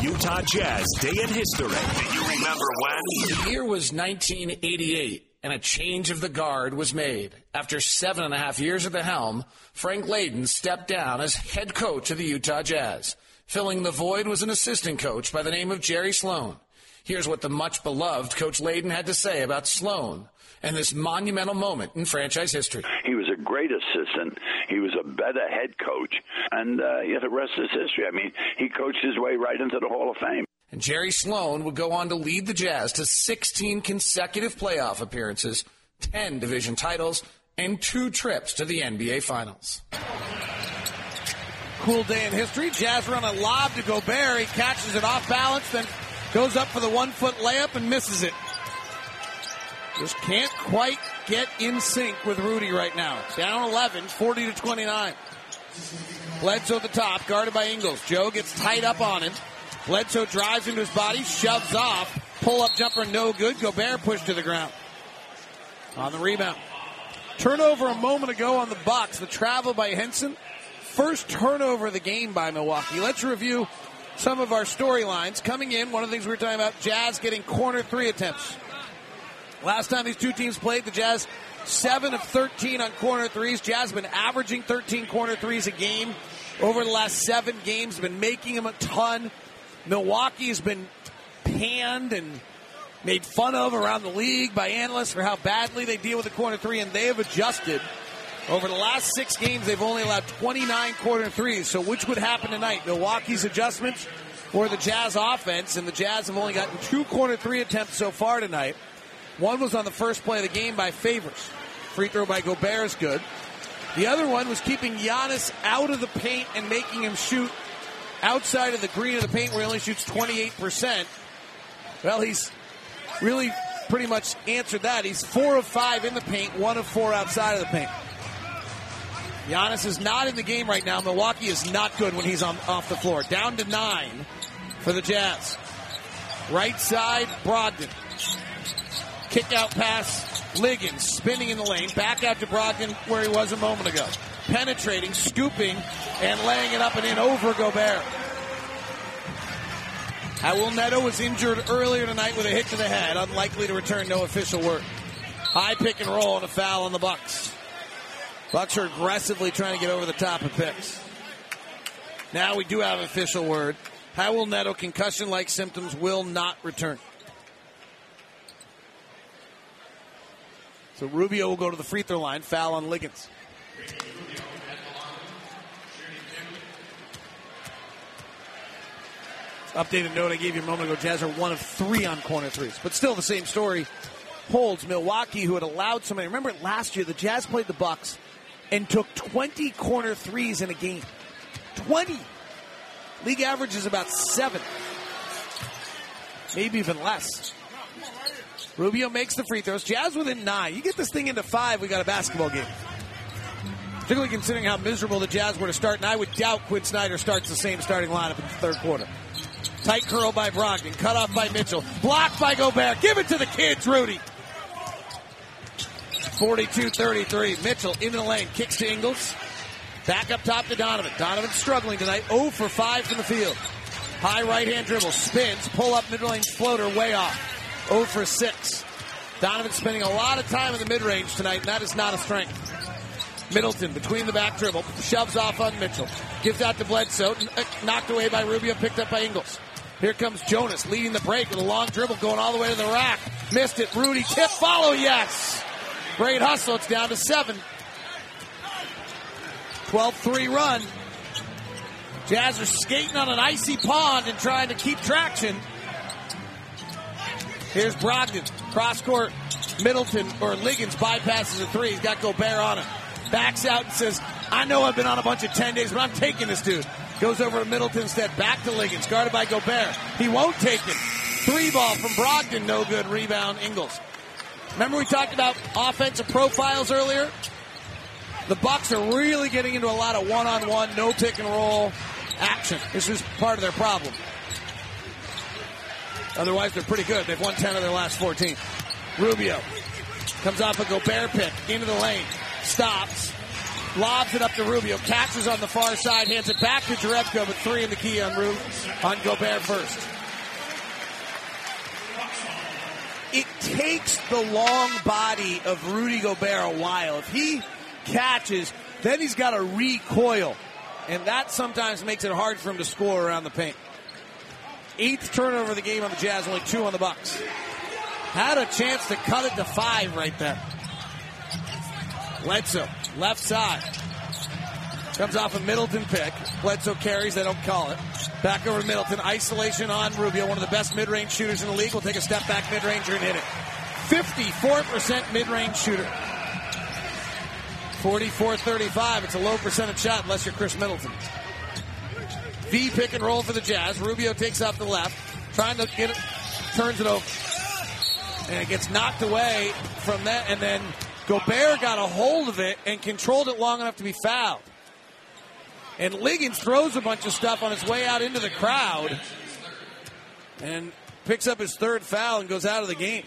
Utah Jazz Day in History. Do you remember when?
The year was 1988, and a change of the guard was made. After seven and a half years at the helm, Frank Layden stepped down as head coach of the Utah Jazz. Filling the void was an assistant coach by the name of Jerry Sloan. Here's what the much beloved Coach Layden had to say about Sloan and this monumental moment in franchise history.
He was a great assistant. He was a better head coach. And uh, yet the rest is history. I mean, he coached his way right into the Hall of Fame.
And Jerry Sloan would go on to lead the Jazz to 16 consecutive playoff appearances, 10 division titles, and two trips to the NBA Finals.
Cool day in history. Jazz run a lob to Gobert. He catches it off balance, then goes up for the one foot layup and misses it. Just can't quite get in sync with Rudy right now. Down 11, 40 to 29. Bledsoe at the top, guarded by Ingles. Joe gets tied up on him. Bledsoe drives into his body, shoves off. Pull up jumper, no good. Gobert pushed to the ground. On the rebound. Turnover a moment ago on the Bucks. The travel by Henson. First turnover of the game by Milwaukee. Let's review some of our storylines. Coming in, one of the things we were talking about, Jazz getting corner three attempts. Last time these two teams played, the Jazz 7 of 13 on corner threes. Jazz been averaging 13 corner threes a game over the last seven games, been making them a ton. Milwaukee's been panned and made fun of around the league by analysts for how badly they deal with the corner three, and they have adjusted. Over the last six games, they've only allowed 29 corner threes. So, which would happen tonight? Milwaukee's adjustments or the Jazz offense? And the Jazz have only gotten two corner three attempts so far tonight. One was on the first play of the game by Favors. Free throw by Gobert is good. The other one was keeping Giannis out of the paint and making him shoot outside of the green of the paint where he only shoots 28%. Well, he's really pretty much answered that. He's four of five in the paint, one of four outside of the paint. Giannis is not in the game right now. Milwaukee is not good when he's on off the floor. Down to nine for the Jazz. Right side, Brogdon. Kick out pass, Liggins spinning in the lane, back out to Brogdon where he was a moment ago. Penetrating, scooping, and laying it up and in over Gobert. Raul Neto was injured earlier tonight with a hit to the head, unlikely to return. No official word. High pick and roll and a foul on the Bucks. Bucks are aggressively trying to get over the top of picks. Now we do have official word. Raul Neto concussion-like symptoms will not return. So Rubio will go to the free throw line. Foul on Liggins. Updated note I gave you a moment ago. Jazz are one of three on corner threes, but still the same story holds. Milwaukee, who had allowed so many. Remember last year, the Jazz played the Bucks and took 20 corner threes in a game. 20. League average is about seven, maybe even less. Rubio makes the free throws. Jazz within nine. You get this thing into five, we got a basketball game. Particularly considering how miserable the Jazz were to start, and I would doubt Quin Snyder starts the same starting lineup in the third quarter. Tight curl by Brogdon, cut off by Mitchell, blocked by Gobert. Give it to the kids, Rudy. 42-33. Mitchell into the lane, kicks to Ingles. Back up top to Donovan. Donovan struggling tonight, 0 for 5 from the field. High right hand dribble, spins, pull up mid range floater, way off. 0 for 6. Donovan spending a lot of time in the mid range tonight, and that is not a strength. Middleton between the back dribble, shoves off on Mitchell. Gives out to Bledsoe, uh, knocked away by Rubio, picked up by Ingles. Here comes Jonas leading the break with a long dribble going all the way to the rack. Missed it. Rudy tip follow. Yes. Great hustle. It's down to seven. 12 3 run. Jazz are skating on an icy pond and trying to keep traction. Here's Brogdon. Cross court. Middleton or Liggins bypasses a three. He's got Gobert on him. Backs out and says, I know I've been on a bunch of 10 days, but I'm taking this dude. Goes over to Middleton instead. Back to Liggins. Guarded by Gobert. He won't take it. Three ball from Brogdon. No good. Rebound Ingles. Remember we talked about offensive profiles earlier? The Bucks are really getting into a lot of one-on-one, no pick and roll action. This is part of their problem. Otherwise, they're pretty good. They've won 10 of their last 14. Rubio comes off a Gobert pick into the lane, stops, lobs it up to Rubio, catches on the far side, hands it back to Jerebko, but three in the key on Rube, on Gobert first. It takes the long body of Rudy Gobert a while. If he catches, then he's got to recoil. And that sometimes makes it hard for him to score around the paint. Eighth turnover of the game on the Jazz, only two on the Bucks. Had a chance to cut it to five right there. Bledsoe, left side. Comes off a Middleton pick. Bledsoe carries, they don't call it. Back over Middleton. Isolation on Rubio, one of the best mid range shooters in the league. Will take a step back mid ranger and hit it. 54% mid range shooter. 44 35. It's a low percentage shot unless you're Khris Middleton. V pick and roll for the Jazz. Rubio takes off the left, trying to get it, turns it over. And it gets knocked away from that, and then Gobert got a hold of it and controlled it long enough to be fouled. And Liggins throws a bunch of stuff on his way out into the crowd and picks up his third foul and goes out of the game.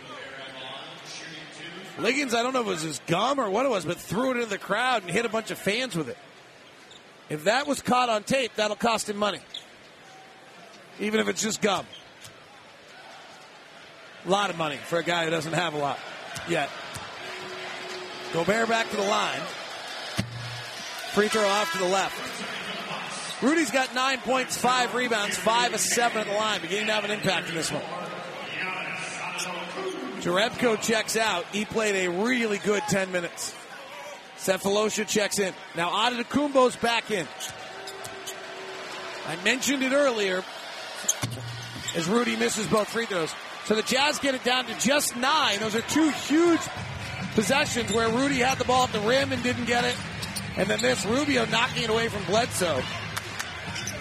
Liggins, I don't know if it was his gum or what it was, but threw it into the crowd and hit a bunch of fans with it. If that was caught on tape, that'll cost him money. Even if it's just gum. A lot of money for a guy who doesn't have a lot yet. Gobert back to the line. Free throw off to the left. Rudy's got nine points, five rebounds, five of seven at the line, beginning to have an impact in this one. Jerebko checks out. He played a really good 10 minutes. Sefolosha checks in. Now Antetokounmpo's back in. I mentioned it earlier as Rudy misses both free throws. So the Jazz get it down to just nine. Those are two huge possessions where Rudy had the ball at the rim and didn't get it. And then this Rubio knocking it away from Bledsoe.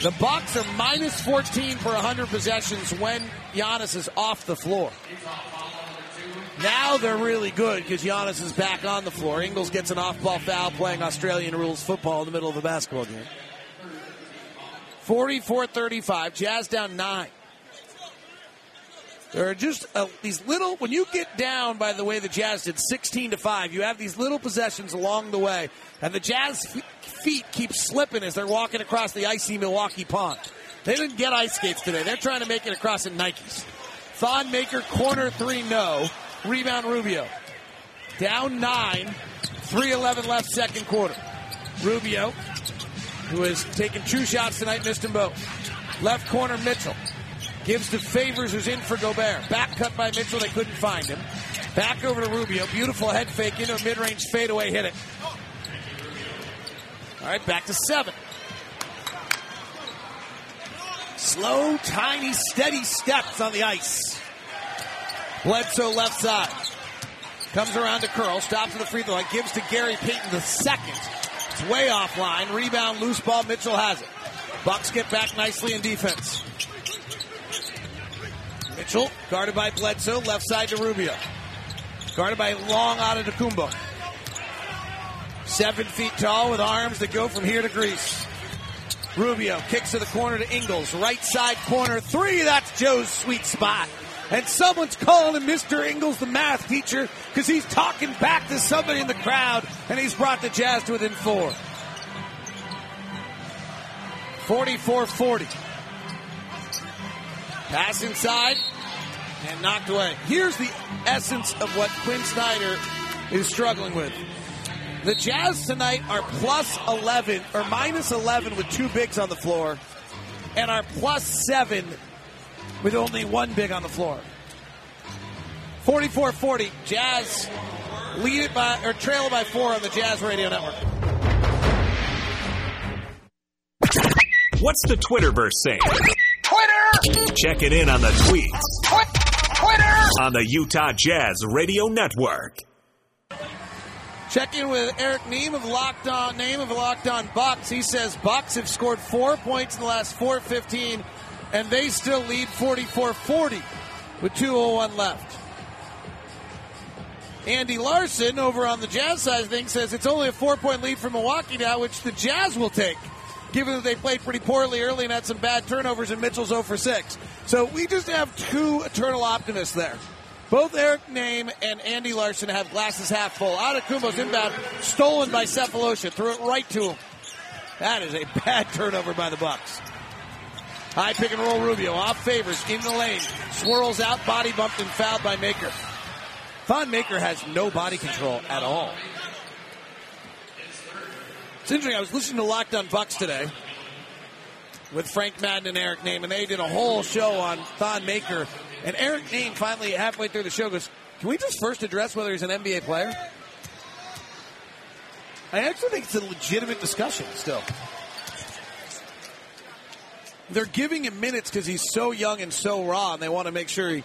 The Bucks are minus 14 per 100 possessions when Giannis is off the floor. Now they're really good because Giannis is back on the floor. Ingles gets an off-ball foul playing Australian rules football in the middle of a basketball game. 44-35, Jazz down nine. There are just these little. When you get down, by the way, the Jazz did 16 to five. You have these little possessions along the way, and the Jazz feet keep slipping as they're walking across the icy Milwaukee pond. They didn't get ice skates today. They're trying to make it across in Nikes. Thon Maker corner three no. Rebound Rubio. Down nine. 3.11 left second quarter. Rubio, who has taken two shots tonight, missed them both. Left corner Mitchell. Gives to Favors, who's in for Gobert. Back cut by Mitchell. They couldn't find him. Back over to Rubio. Beautiful head fake into a mid range fadeaway. Hit it. All right, back to seven. Slow, tiny, steady steps on the ice. Bledsoe left side. Comes around to curl. Stops at the free throw line. Gives to Gary Payton the second. It's way offline. Rebound, loose ball. Mitchell has it. Bucks get back nicely in defense. Mitchell, guarded by Bledsoe, left side to Rubio. Guarded by long out of Antetokounmpo. Seven feet tall with arms that go from here to Greece. Rubio kicks to the corner to Ingles. Right side corner three. That's Joe's sweet spot. And someone's calling him Mr. Ingles, the math teacher, because he's talking back to somebody in the crowd, and he's brought the Jazz to within four. 44 40. Pass inside and knocked away. Here's the essence of what Quin Snyder is struggling with. The Jazz tonight are plus 11 or minus 11 with two bigs on the floor and are plus 7 with only one big on the floor. 44-40, Jazz lead it by or trail it by four on the Jazz Radio Network.
What's the Twitterverse saying?
Twitter!
Checking in on the tweets
Twi- Twitter!
on the Utah Jazz Radio Network.
Check in with Eric Nehm of Locked On Nehm of Locked On Bucks. He says Bucks have scored four points in the last 4:15, and they still lead 44-40 with 2:01 left. Andy Larsen over on the Jazz side of things says it's only a four-point lead for Milwaukee now, which the Jazz will take, given that they played pretty poorly early and had some bad turnovers, and Mitchell's 0 for 6. So we just have two eternal optimists there. Both Eric Nehm and Andy Larsen have glasses half full. Antetokounmpo's inbound, stolen by Sefolosha. Threw it right to him. That is a bad [laughs] turnover by the Bucks. High pick and roll Rubio. Off favors. In the lane. Swirls out. Body bumped and fouled by Maker. Thon Maker has no body control at all. It's interesting. I was listening to Locked On Bucks today with Frank Madden and Eric Nehm, and they did a whole show on Thon Maker. And Eric Nehm finally, halfway through the show, goes, Can we just first address whether he's an NBA player? I actually think it's a legitimate discussion still. They're giving him minutes because he's so young and so raw, and they want to make sure he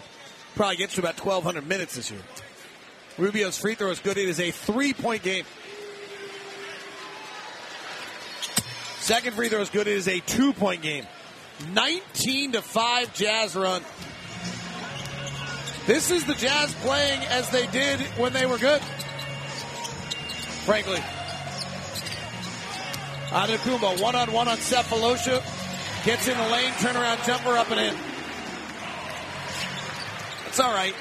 probably gets to about 1,200 minutes this year. Rubio's free throw is good. It is a three point game. Second free throw is good. It is a two point game. 19 to 5 Jazz run. This is the Jazz playing as they did when they were good. Frankly. Antetokounmpo one on Sefolosha. Gets in the lane, turnaround jumper up and in. It's all right.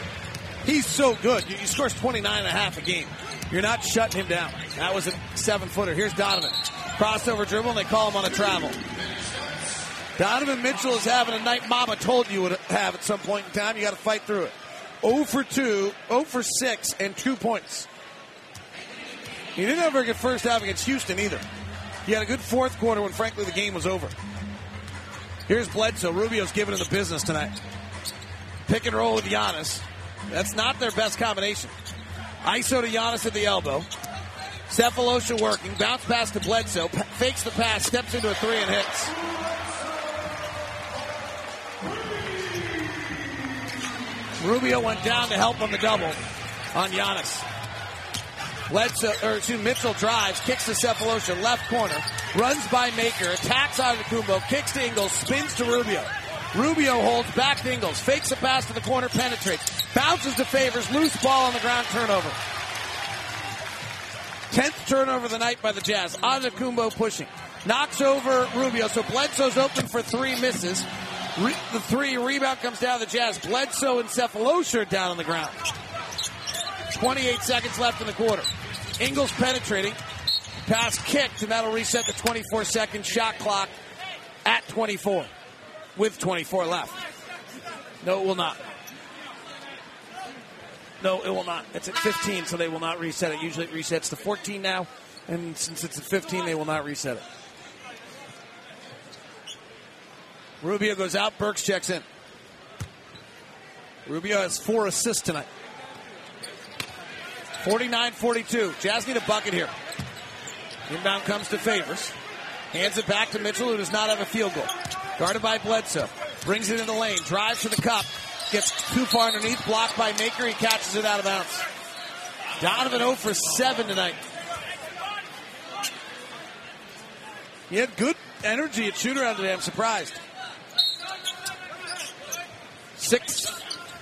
He's so good. He scores 29 and a half a game. You're not shutting him down. That was a seven footer. Here's Donovan. Crossover dribble, and they call him on a travel. Donovan Mitchell is having a night Mama told you would have at some point in time. You got to fight through it. 0 for 2, 0 for 6, and two points. He didn't have a very good first half against Houston either. He had a good fourth quarter when, frankly, the game was over. Here's Bledsoe. Rubio's giving him the business tonight. Pick and roll with Giannis. That's not their best combination. ISO to Giannis at the elbow. Sefolosha working. Bounce pass to Bledsoe. P- fakes the pass. Steps into a three and hits. Rubio went down to help on the double on Giannis. Bledsoe, or excuse Mitchell drives, kicks to Sefolosha, left corner, runs by Maker, attacks Antetokounmpo, kicks to Ingles, spins to Rubio. Rubio holds back to Ingles, fakes a pass to the corner, penetrates, bounces to Favors, loose ball on the ground, turnover. Tenth turnover of the night by the Jazz. Kumbo pushing. Knocks over Rubio, so Bledsoe's open for three misses. Re- the three rebound comes down to the Jazz. Bledsoe and Sefolosha are down on the ground. 28 seconds left in the quarter. Ingles penetrating. Pass kicked, and that'll reset the 24 second shot clock at 24 with 24 left. No, it will not. No, it will not. It's at 15, so they will not reset it. Usually it resets to 14 now, and since it's at 15, they will not reset it. Rubio goes out, Burks checks in. Rubio has four assists tonight. 49 42. Jazz need a bucket here. Inbound comes to Favors. Hands it back to Mitchell, who does not have a field goal. Guarded by Bledsoe. Brings it in the lane. Drives to the cup. Gets too far underneath. Blocked by Maker. He catches it out of bounds. Donovan 0 for 7 tonight. He had good energy at shoot around today. I'm surprised. Six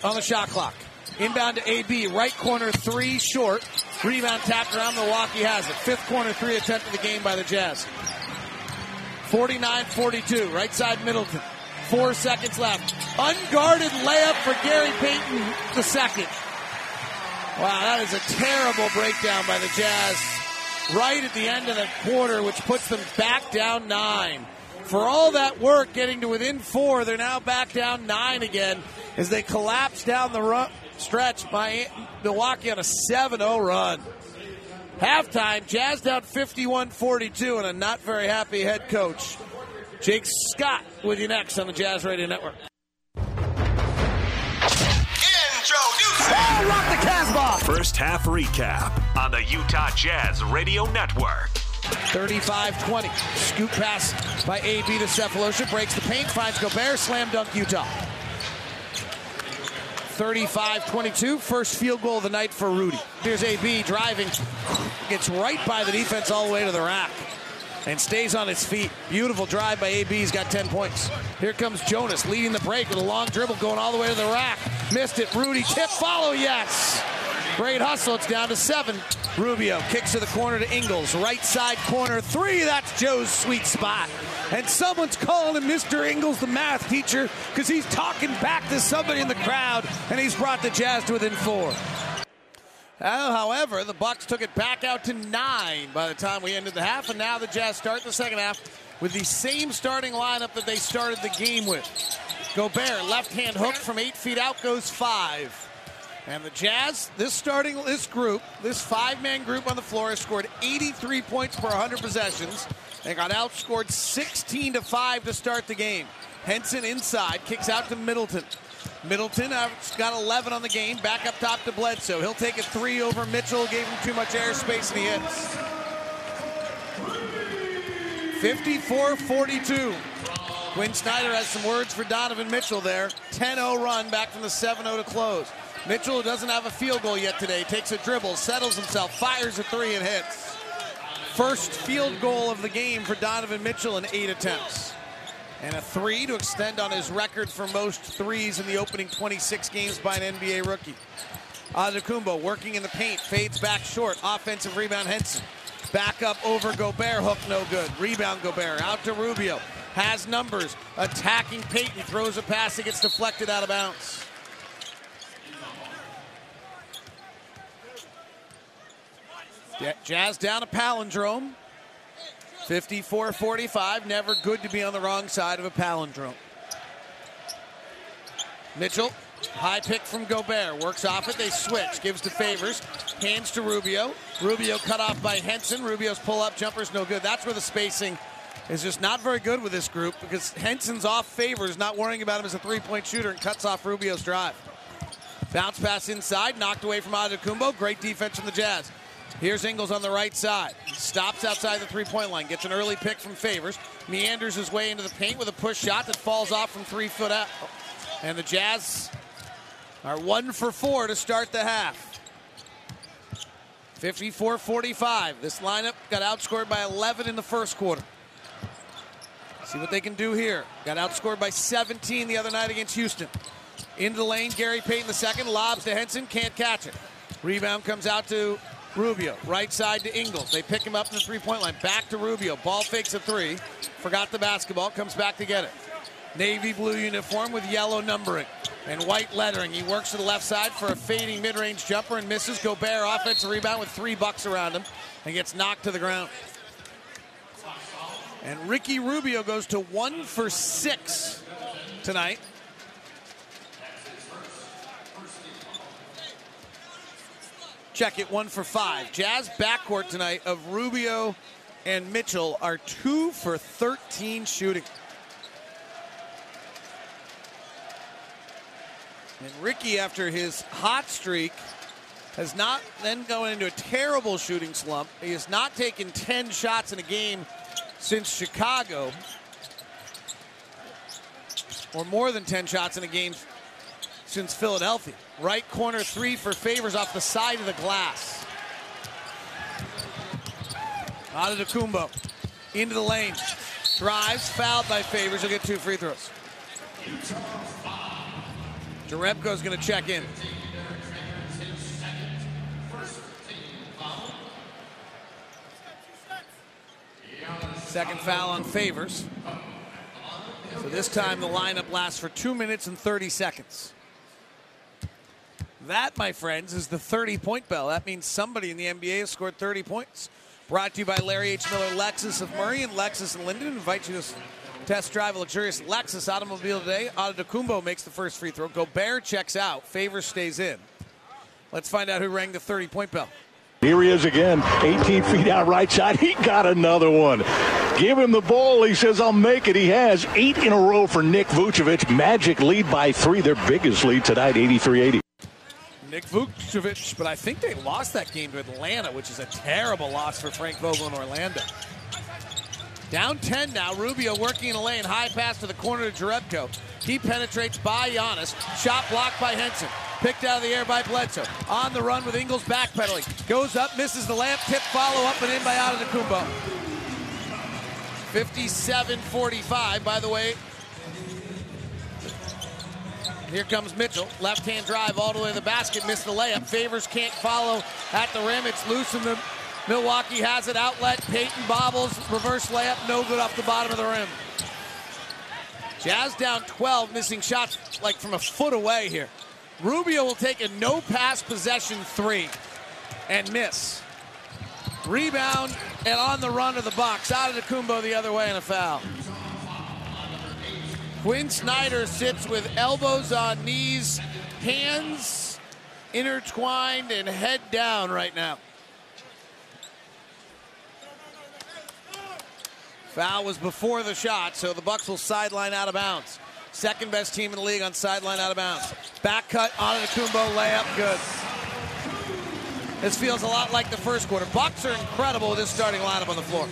on the shot clock. Inbound to AB. Right corner three short. Rebound tapped around. Milwaukee has it. Fifth corner three attempt of the game by the Jazz. 49-42. Right side Middleton. Four seconds left. Unguarded layup for Gary Payton the second. Wow, that is a terrible breakdown by the Jazz right at the end of the quarter, which puts them back down nine for all that work getting to within four. They're now back down nine again as they collapse down the run, stretch by Milwaukee on a 7 0 run. Halftime, Jazz down 51 42, and a not very happy head coach. Jake Scott with you next on the Jazz Radio Network. Introducing! Oh, rock the Casbah!
First half recap on the Utah Jazz Radio Network.
35-20. Scoop pass by AB to Sefolosha. Breaks the paint. Finds Gobert. Slam dunk Utah. 35-22. First field goal of the night for Rudy. Here's AB driving. Gets right by the defense all the way to the rack. And stays on his feet. Beautiful drive by AB. He's got 10 points. Here comes Jonas leading the break with a long dribble going all the way to the rack. Missed it. Rudy tip follow. Yes. Great hustle. It's down to seven. Rubio kicks to the corner to Ingles. Right side corner three. That's Joe's sweet spot. And someone's calling him Mr. Ingles, the math teacher, because he's talking back to somebody in the crowd, and he's brought the Jazz to within four. Uh, however, the Bucks took it back out to nine by the time we ended the half, and now the Jazz start the second half with the same starting lineup that they started the game with. Gobert, left hand hook from eight feet out, goes five. And the Jazz, this starting this group, this five-man group on the floor, has scored 83 points per 100 possessions. They got outscored 16 to five to start the game. Henson inside, kicks out to Middleton. Middleton has got 11 on the game, back up top to Bledsoe. He'll take a three over Mitchell, gave him too much airspace, and he hits. 54-42. Quin Snyder has some words for Donovan Mitchell there. 10-0 run back from the 7-0 to close. Mitchell, doesn't have a field goal yet today, takes a dribble, settles himself, fires a three, and hits. First field goal of the game for Donovan Mitchell in eight attempts. And a three to extend on his record for most threes in the opening 26 games by an NBA rookie. Antetokounmpo working in the paint, fades back short, offensive rebound Henson. Back up over Gobert, hook no good. Rebound Gobert, out to Rubio. Has numbers, attacking Payton, throws a pass, it gets deflected out of bounds. Jazz down a palindrome. 54 45. Never good to be on the wrong side of a palindrome. Mitchell, high pick from Gobert. Works off it. They switch. Gives to Favors. Hands to Rubio. Rubio cut off by Henson. Rubio's pull up jumper's no good. That's where the spacing is just not very good with this group because Henson's off Favors, not worrying about him as a three point shooter, and cuts off Rubio's drive. Bounce pass inside, knocked away from Antetokounmpo. Great defense from the Jazz. Here's Ingles on the right side. Stops outside the three point line. Gets an early pick from Favors. Meanders his way into the paint with a push shot that falls off from three foot out. And the Jazz are one for four to start the half. 54 45. This lineup got outscored by 11 in the first quarter. See what they can do here. Got outscored by 17 the other night against Houston. Into the lane, Gary Payton the second. Lobs to Henson, can't catch it. Rebound comes out to Rubio, right side to Ingles. They pick him up in the three point line. Back to Rubio. Ball fakes a three. Forgot the basketball. Comes back to get it. Navy blue uniform with yellow numbering and white lettering. He works to the left side for a fading mid range jumper and misses. Gobert, offensive rebound with three bucks around him and gets knocked to the ground. And Ricky Rubio goes to one for six tonight. Check it, one for five. Jazz backcourt tonight of Rubio and Mitchell are two for 13 shooting. And Ricky, after his hot streak, has not then going into a terrible shooting slump. He has not taken 10 shots in a game since Chicago, or more than 10 shots in a game since Philadelphia. Right corner three for Favors off the side of the glass. Antetokounmpo into the lane. Drives, fouled by Favors. He'll get two free throws. Jerebko's going to check in. Second foul on Favors. So this time the lineup lasts for two minutes and 30 seconds. That, my friends, is the 30 point bell. That means somebody in the NBA has scored 30 points. Brought to you by Larry H. Miller, Lexus of Murray, and Lexus and Lindon. Invite you to test drive a luxurious Lexus automobile today. Antetokounmpo makes the first free throw. Gobert checks out. Favor stays in. Let's find out who rang the 30 point bell.
Here he is again, 18 feet out right side. He got another one. Give him the ball. He says, I'll make it. He has eight in a row for Nick Vucevic. Magic lead by three, their biggest lead tonight, 83 80.
Nick Vucevic, but I think they lost that game to Atlanta, which is a terrible loss for Frank Vogel in Orlando. Down 10 now. Rubio working in the lane. High pass to the corner to Jerebko. He penetrates by Giannis. Shot blocked by Henson. Picked out of the air by Bledsoe. On the run with Ingles backpedaling. Goes up, misses the lamp. Tip follow up and in by Antetokounmpo. 57-45. By the way, here comes Mitchell. Left hand drive all the way to the basket. Missed the layup. Favors can't follow at the rim. It's loose in the Milwaukee has it. Outlet. Payton bobbles. Reverse layup. No good off the bottom of the rim. Jazz down 12, missing shots like from a foot away here. Rubio will take a no pass possession three and miss. Rebound and on the run of the box. Antetokounmpo the other way and a foul. Quin Snyder sits with elbows on knees, hands intertwined, and head down right now. Foul was before the shot, so the Bucks will sideline out of bounds. Second best team in the league on sideline out of bounds. Back cut Kumbo layup, good. This feels a lot like the first quarter. Bucks are incredible with this starting lineup on the floor.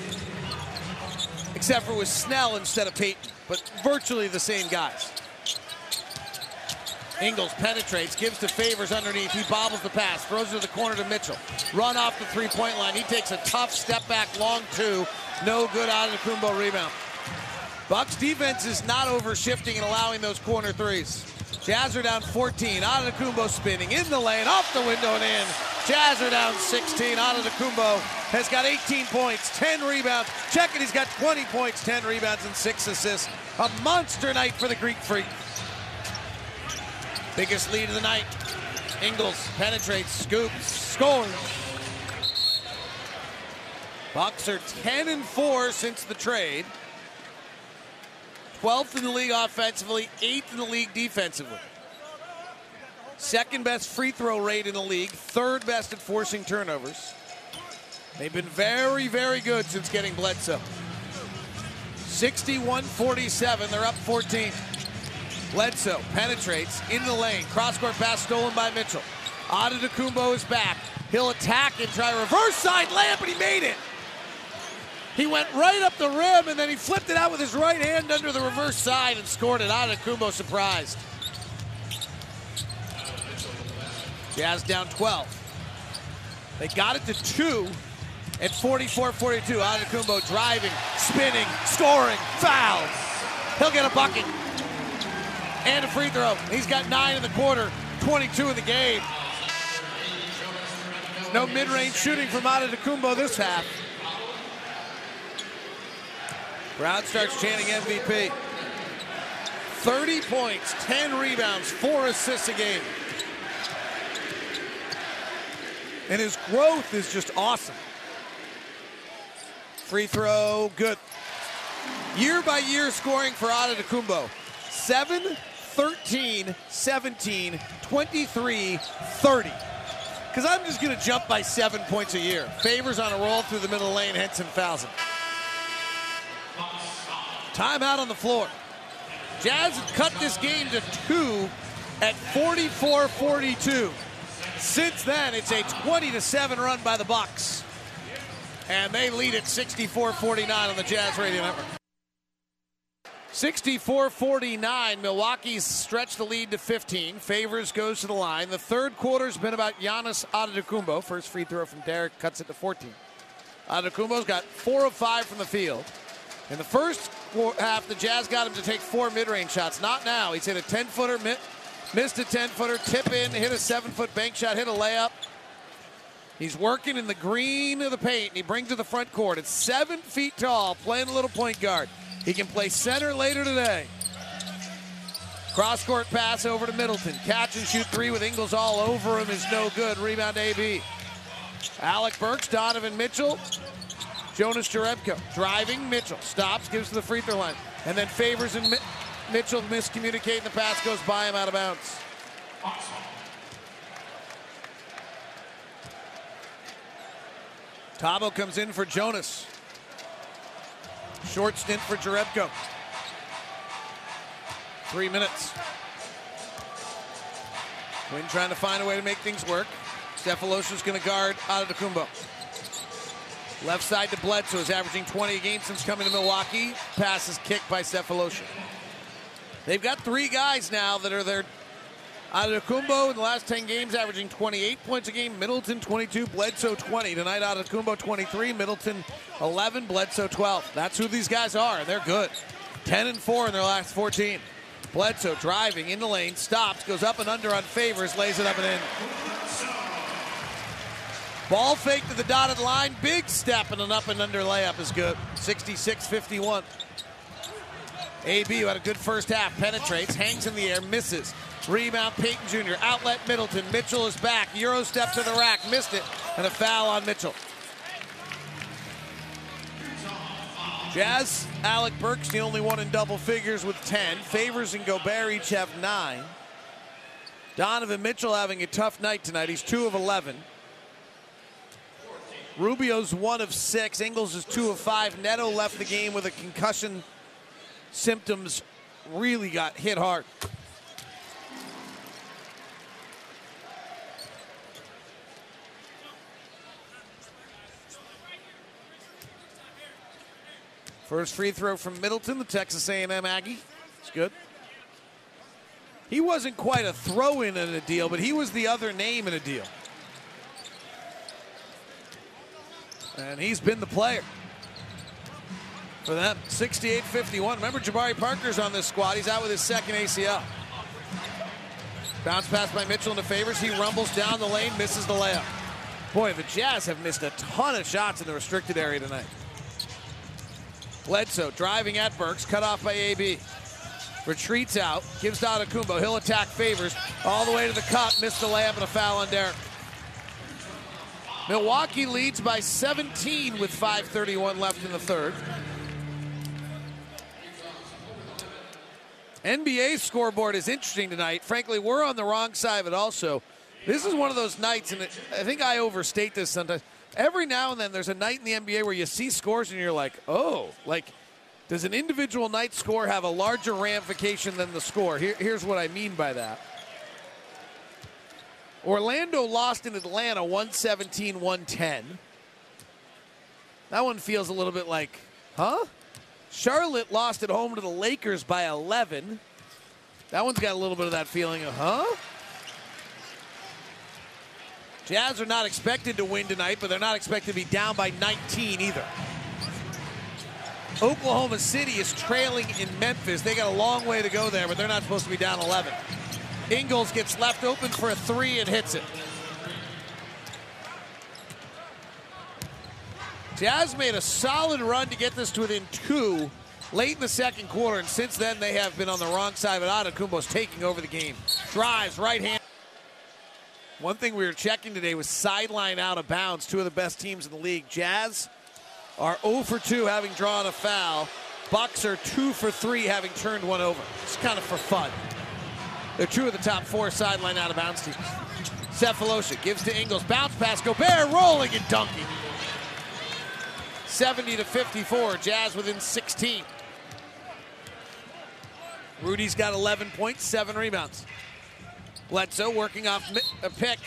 Except for with Snell instead of Payton, but virtually the same guys. Ingles penetrates, gives to Favors underneath. He bobbles the pass, throws it to the corner to Mitchell. Run off the three-point line. He takes a tough step back, long two. No good Antetokounmpo rebound. Bucks defense is not over shifting and allowing those corner threes. Jazz are down 14. Antetokounmpo spinning in the lane, off the window and in. Jazz are down 16. Antetokounmpo has got 18 points, 10 rebounds. Check it, he's got 20 points, 10 rebounds, and 6 assists. A monster night for the Greek Freak. Biggest lead of the night. Ingles penetrates, scoops, scores. Bucks are 10 and 4 since the trade. 12th in the league offensively, 8th in the league defensively. Second best free throw rate in the league, third best at forcing turnovers. They've been very, very good since getting Bledsoe. 61 47, they're up 14. Bledsoe penetrates in the lane. Cross court pass stolen by Mitchell. Antetokounmpo is back. He'll attack and try reverse side layup, and he made it. He went right up the rim and then he flipped it out with his right hand under the reverse side and scored it. Antetokounmpo surprised. Jazz down 12. They got it to two at 44-42. Antetokounmpo driving, spinning, scoring, foul. He'll get a bucket and a free throw. He's got nine in the quarter, 22 in the game. No mid-range shooting from Antetokounmpo this half. Brown starts chanting MVP. 30 points, 10 rebounds, 4 assists a game. And his growth is just awesome. Free throw, good. Year by year scoring for Antetokounmpo. 7, 13, 17, 23, 30. Because I'm just going to jump by seven points a year. Favors on a roll through the middle lane, Henson fouls him. Timeout on the floor. Jazz cut this game to two at 44-42. Since then, it's a 20-7 run by the Bucks. And they lead at 64-49 on the Jazz Radio Network. 64-49. Milwaukee's stretched the lead to 15. Favors goes to the line. The third quarter's been about Giannis Antetokounmpo. First free throw from Derrick cuts it to 14. Antetokounmpo's got four of five from the field. In the first half, the Jazz got him to take four mid-range shots. Not now. He's hit a 10-footer, missed a 10-footer, tip in, hit a 7-foot bank shot, hit a layup. He's working in the green of the paint, and he brings to the front court. It's seven feet tall, playing a little point guard. He can play center later today. Cross court pass over to Middleton. Catch and shoot three with Ingles all over him is no good. Rebound AB. Alec Burks, Donovan Mitchell, Jonas Jerebko driving. Mitchell stops, gives to the free throw line, and then favors and Mi- Mitchell miscommunicating. The pass goes by him out of bounds. Thabo comes in for Jonas. Short stint for Jerebko. Three minutes. Quin trying to find a way to make things work. Sefolosha's going to guard Antetokounmpo. Left side to Bledsoe is averaging 20 a game since coming to Milwaukee. Pass is kicked by Sefolosha. They've got three guys now that are there. Antetokounmpo in the last 10 games averaging 28 points a game. Middleton 22, Bledsoe 20. Tonight Antetokounmpo 23, Middleton 11, Bledsoe 12. That's who these guys are, and they're good. 10 and 4 in their last 14. Bledsoe driving in the lane, stops, goes up and under on favors, lays it up and in. Ball fake to the dotted line. Big step and an up and under layup is good. 66 51. AB, who had a good first half, penetrates, hangs in the air, misses. Rebound, Payton Jr. Outlet, Middleton. Mitchell is back. Euro step to the rack, missed it, and a foul on Mitchell. Jazz, Alec Burks, the only one in double figures with 10. Favors and Gobert each have nine. Donovan Mitchell having a tough night tonight. He's two of 11. Rubio's one of six. Ingles is two of five. Neto left the game with a concussion symptoms. Really got hit hard. First free throw from Middleton, the Texas A&M Aggie. It's good. He wasn't quite a throw-in in a deal, but he was the other name in a deal. And he's been the player for them. 68-51. Remember, Jabari Parker's on this squad. He's out with his second ACL. Bounce pass by Mitchell into Favors. He rumbles down the lane, misses the layup. Boy, the Jazz have missed a ton of shots in the restricted area tonight. Bledsoe driving at Burks, cut off by AB. Retreats out, gives down to Kumbo. He'll attack Favors all the way to the cup, missed the layup and a foul on Derrick. Milwaukee leads by 17 with 5.31 left in the third. NBA scoreboard is interesting tonight. Frankly, we're on the wrong side of it also. This is one of those nights, and I think I overstate this sometimes. Every now and then there's a night in the NBA where you see scores and you're like, oh, like, does an individual night score have a larger ramification than the score? Here, here's what I mean by that. Orlando lost in Atlanta 117 110. That one feels a little bit like, huh? Charlotte lost at home to the Lakers by 11. That one's got a little bit of that feeling of, huh? Jazz are not expected to win tonight, but they're not expected to be down by 19 either. Oklahoma City is trailing in Memphis. They got a long way to go there, but they're not supposed to be down 11. Ingles gets left open for a three and hits it. Jazz made a solid run to get this to within two late in the second quarter, and since then they have been on the wrong side, but Antetokounmpo's taking over the game. Drives, right hand. One thing we were checking today was sideline out of bounds. Two of the best teams in the league. Jazz are 0 for 2 having drawn a foul. Bucks are 2 for 3 having turned one over. It's kind of for fun. They're two of the top four sideline out of bounds teams. Sefolosha gives to Ingles. Bounce pass. Gobert rolling and dunking. 70 to 54. Jazz within 16. Rudy's got 11 points, seven rebounds. Bledsoe working off a pick.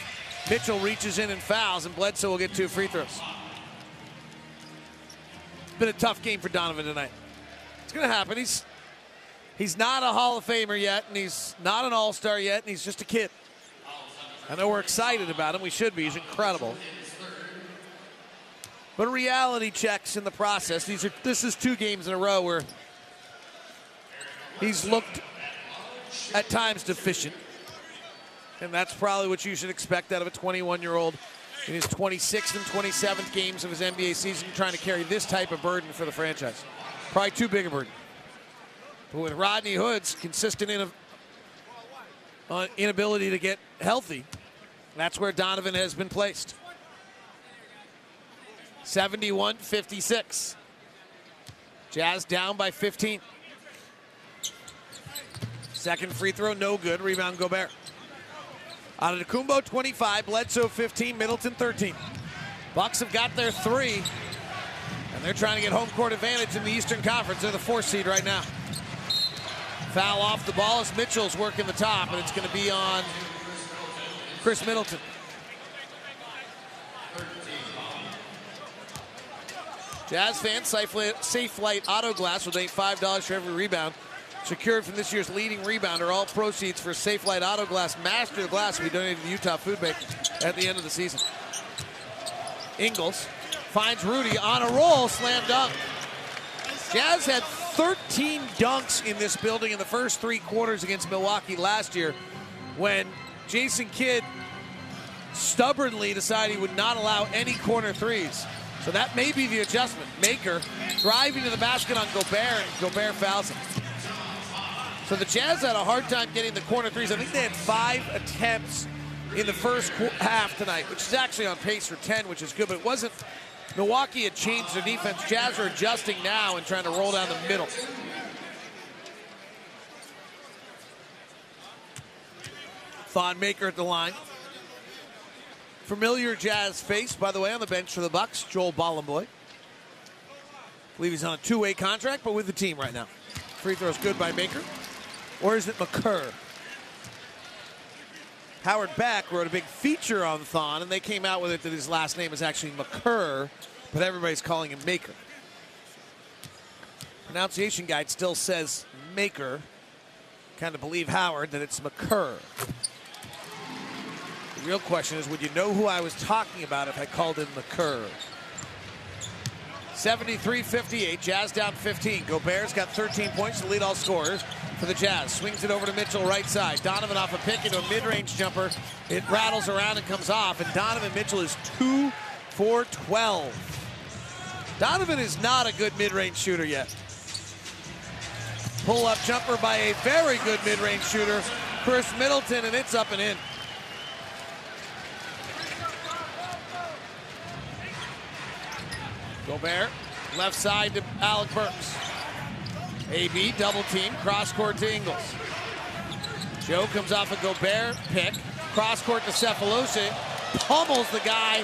Mitchell reaches in and fouls, and Bledsoe will get two free throws. It's been a tough game for Donovan tonight. It's going to happen. He's he's not a Hall of Famer yet, and he's not an All Star yet, and he's just a kid. I know we're excited about him. We should be. He's incredible. But reality checks in the process. These are this is two games in a row where he's looked at times deficient. And that's probably what you should expect out of a 21 year old in his 26th and 27th games of his NBA season, trying to carry this type of burden for the franchise. Probably too big a burden. But with Rodney Hood's consistent in uh, inability to get healthy, that's where Donovan has been placed. 71 56. Jazz down by 15. Second free throw, no good. Rebound, Gobert. Antetokounmpo 25, Bledsoe 15, Middleton 13. Bucks have got their three, and they're trying to get home court advantage in the Eastern Conference. They're the fourth seed right now. Foul off the ball as Mitchell's working the top, and it's going to be on Khris Middleton. Jazz fans, Safelite AutoGlass will donate $5 for every rebound secured from this year's leading rebounder. All proceeds for Safelite AutoGlass Master Glass will be donated to the Utah Food Bank at the end of the season. Ingles finds Rudy on a roll, slam dunk. Jazz had 13 dunks in this building in the first three quarters against Milwaukee last year when Jason Kidd stubbornly decided he would not allow any corner threes. So that may be the adjustment. Maker driving to the basket on Gobert, and Gobert fouls him. So the Jazz had a hard time getting the corner threes. I think they had five attempts in the first half tonight, which is actually on pace for 10, which is good, but it wasn't. Milwaukee had changed their defense. Jazz are adjusting now and trying to roll down the middle. Thon Maker at the line. Familiar Jazz face, by the way, on the bench for the Bucks, Joel Bolomboy. believe he's on a two-way contract, but with the team right now. Free throws good by Maker. Or is it McCurr? Howard Beck wrote a big feature on Thon, and they came out with it that his last name is actually McCurr, but everybody's calling him Maker. Pronunciation guide still says Maker. Kind of believe Howard that it's McCurr. The real question is, would you know who I was talking about if I called him McCurr? 73-58, Jazz down 15. Gobert's got 13 points to lead all scorers for the Jazz. Swings it over to Mitchell right side. Donovan off a pick into a mid-range jumper. It rattles around and comes off, and Donovan Mitchell is 2 for 12. Donovan is not a good mid-range shooter yet. Pull-up jumper by a very good mid-range shooter, Khris Middleton, and it's up and in. Gobert, left side to Alec Burks. AB double team, cross court to Ingles. Joe comes off a Gobert pick, cross court to Sefolosha, pummels the guy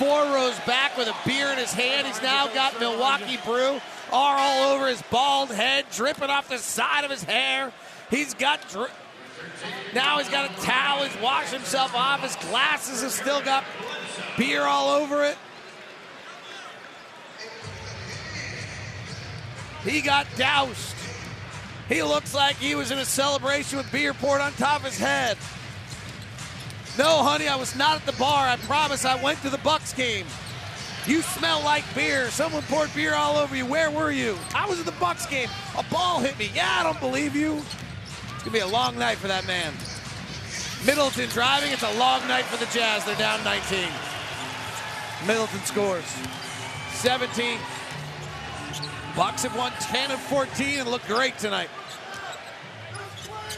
four rows back with a beer in his hand. He's now got Milwaukee Brew all over his bald head, dripping off the side of his hair. He's got dri- now he's got a towel. He's washed himself off. His glasses have still got beer all over it. He got doused. He looks like he was in a celebration with beer poured on top of his head. No, honey, I was not at the bar. I promise I went to the Bucks game. You smell like beer. Someone poured beer all over you. Where were you? I was at the Bucks game. A ball hit me. Yeah, I don't believe you. It's gonna be a long night for that man. Middleton driving. It's a long night for the Jazz. They're down 19. Middleton scores. 17. Bucks have won 10 of 14 and look great tonight.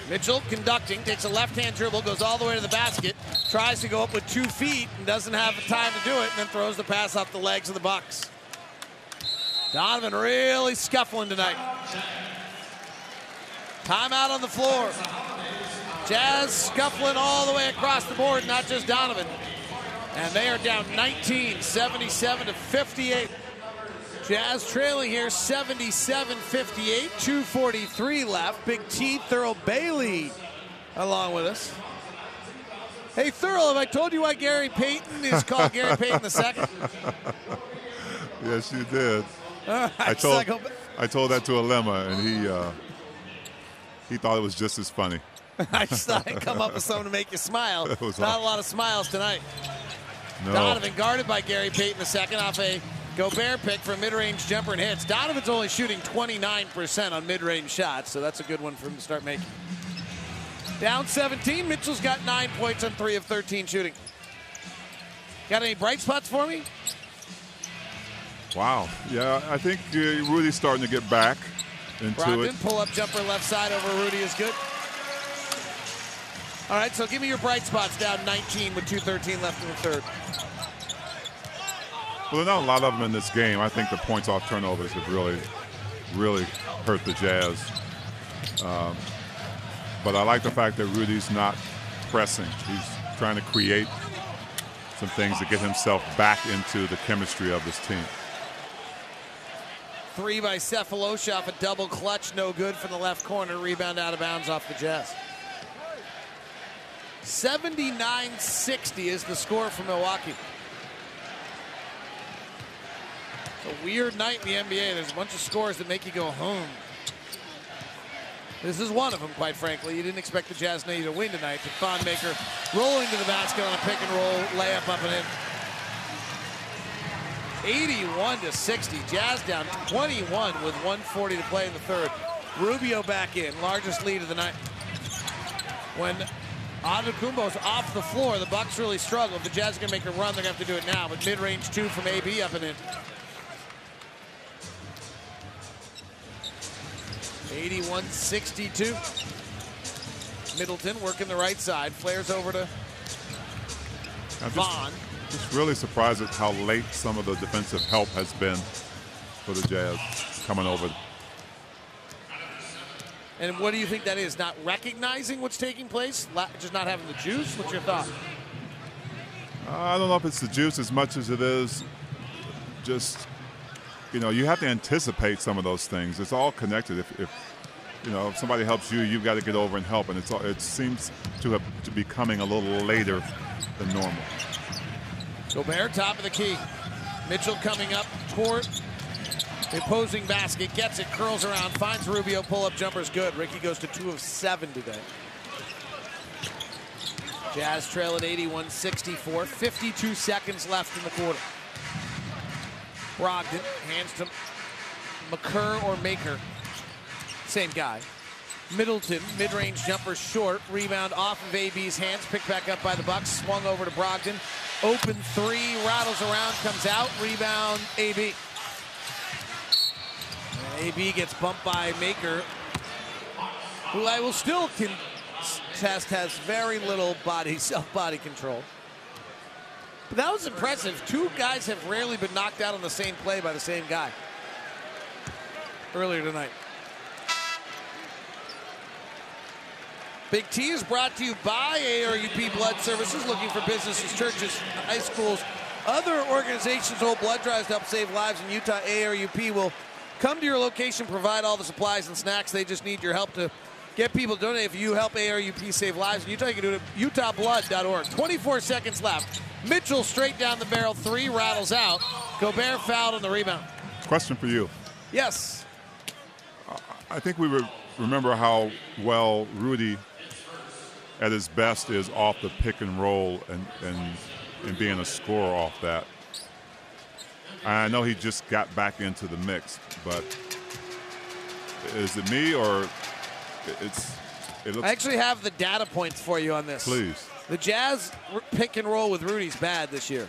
Mitchell conducting, takes a left-hand dribble, goes all the way to the basket, tries to go up with two feet and doesn't have the time to do it, and then throws the pass off the legs of the Bucks. Donovan really scuffling tonight. Timeout on the floor. Jazz scuffling all the way across the board, not just Donovan. And they are down 19, 77 to 58. Jazz trailing here 77 58, 243 left. Big T, Thurl Bailey along with us. Hey, Thurl, have I told you why Gary Payton is [laughs] called Gary Payton II?
yes, you did.
Right,
I told
so
I told that to Alema, and he uh, he thought it was just as funny. [laughs]
I just thought I'd come up with something to make you smile. [laughs] Not
awesome.
a lot of smiles tonight.
No.
Donovan guarded by Gary Payton II off a Gobert pick for mid-range jumper and hits. Donovan's only shooting 29% on mid-range shots, so that's a good one for him to start making. Down 17. Mitchell's got nine points on three of 13 shooting. Got any bright spots for me?
Wow. Yeah, I think uh, Rudy's starting to get back into
Brogdon,
it.
pull-up jumper left side over Rudy is good. All right, so give me your bright spots down 19 with 2.13 left in the third.
Well, there are not a lot of them in this game. I think the points off turnovers have really, really hurt the Jazz. Um, but I like the fact that Rudy's not pressing. He's trying to create some things to get himself back into the chemistry of this team.
Three by Sefolosha off a double clutch, no good from the left corner. Rebound out of bounds off the Jazz. 79-60 is the score for Milwaukee. It's a weird night in the NBA. There's a bunch of scores that make you go home. This is one of them, quite frankly. You didn't expect the Jazz Navy to win tonight, but Thon Maker rolling to the basket on a pick and roll layup up and in. 81 to 60. Jazz down 21 with 140 to play in the third. Rubio back in, largest lead of the night. When Antetokounmpo's off the floor, the Bucks really struggle. If the Jazz are going to make a run, they're going to have to do it now. But mid-range two from AB up and in. 81-62. Middleton working the right side. Flares over to
I'm
Vaughn.
just really surprised at how late some of the defensive help has been for the Jazz coming over.
And what do you think that is? Not recognizing what's taking place? La- Just not having the juice? What's your thought?
I don't know if it's the juice as much as it is just, you know, you have to anticipate some of those things. It's all connected. If, if you know, if somebody helps you, you've got to get over and help. And it's all, it seems to have to be coming a little later than normal.
Gobert, top of the key. Mitchell coming up the opposing basket, gets it, curls around, finds Rubio, pull up jumper's good. Ricky goes to two of seven today. Jazz trail at 81 64, 52 seconds left in the quarter. Brogdon hands to McCurr or Maker. Same guy. Middleton, mid-range jumper short, rebound off of AB's hands, picked back up by the Bucks, swung over to Brogdon. Open three, rattles around, comes out, rebound AB. And AB gets bumped by Maker, who I will still contest has very little body, [laughs] self-body control. But that was impressive. Two guys have rarely been knocked out on the same play by the same guy earlier tonight. Big T is brought to you by ARUP Blood Services, looking for businesses, churches, high schools, other organizations hold blood drives to help save lives in Utah. ARUP will come to your location, provide all the supplies and snacks. They just need your help to get people to donate. If you help ARUP save lives in Utah, you can do it at utahblood.org. 24 seconds left. Mitchell straight down the barrel, three rattles out. Gobert fouled on the rebound.
Question for you.
Yes.
I think we re- remember how well Rudy at his best is off the pick and roll and, and, and being a scorer off that. I know he just got back into the mix, but is it me or it's it looks
I actually have the data points for you on this.
Please.
The Jazz pick and roll with Rudy's bad this year.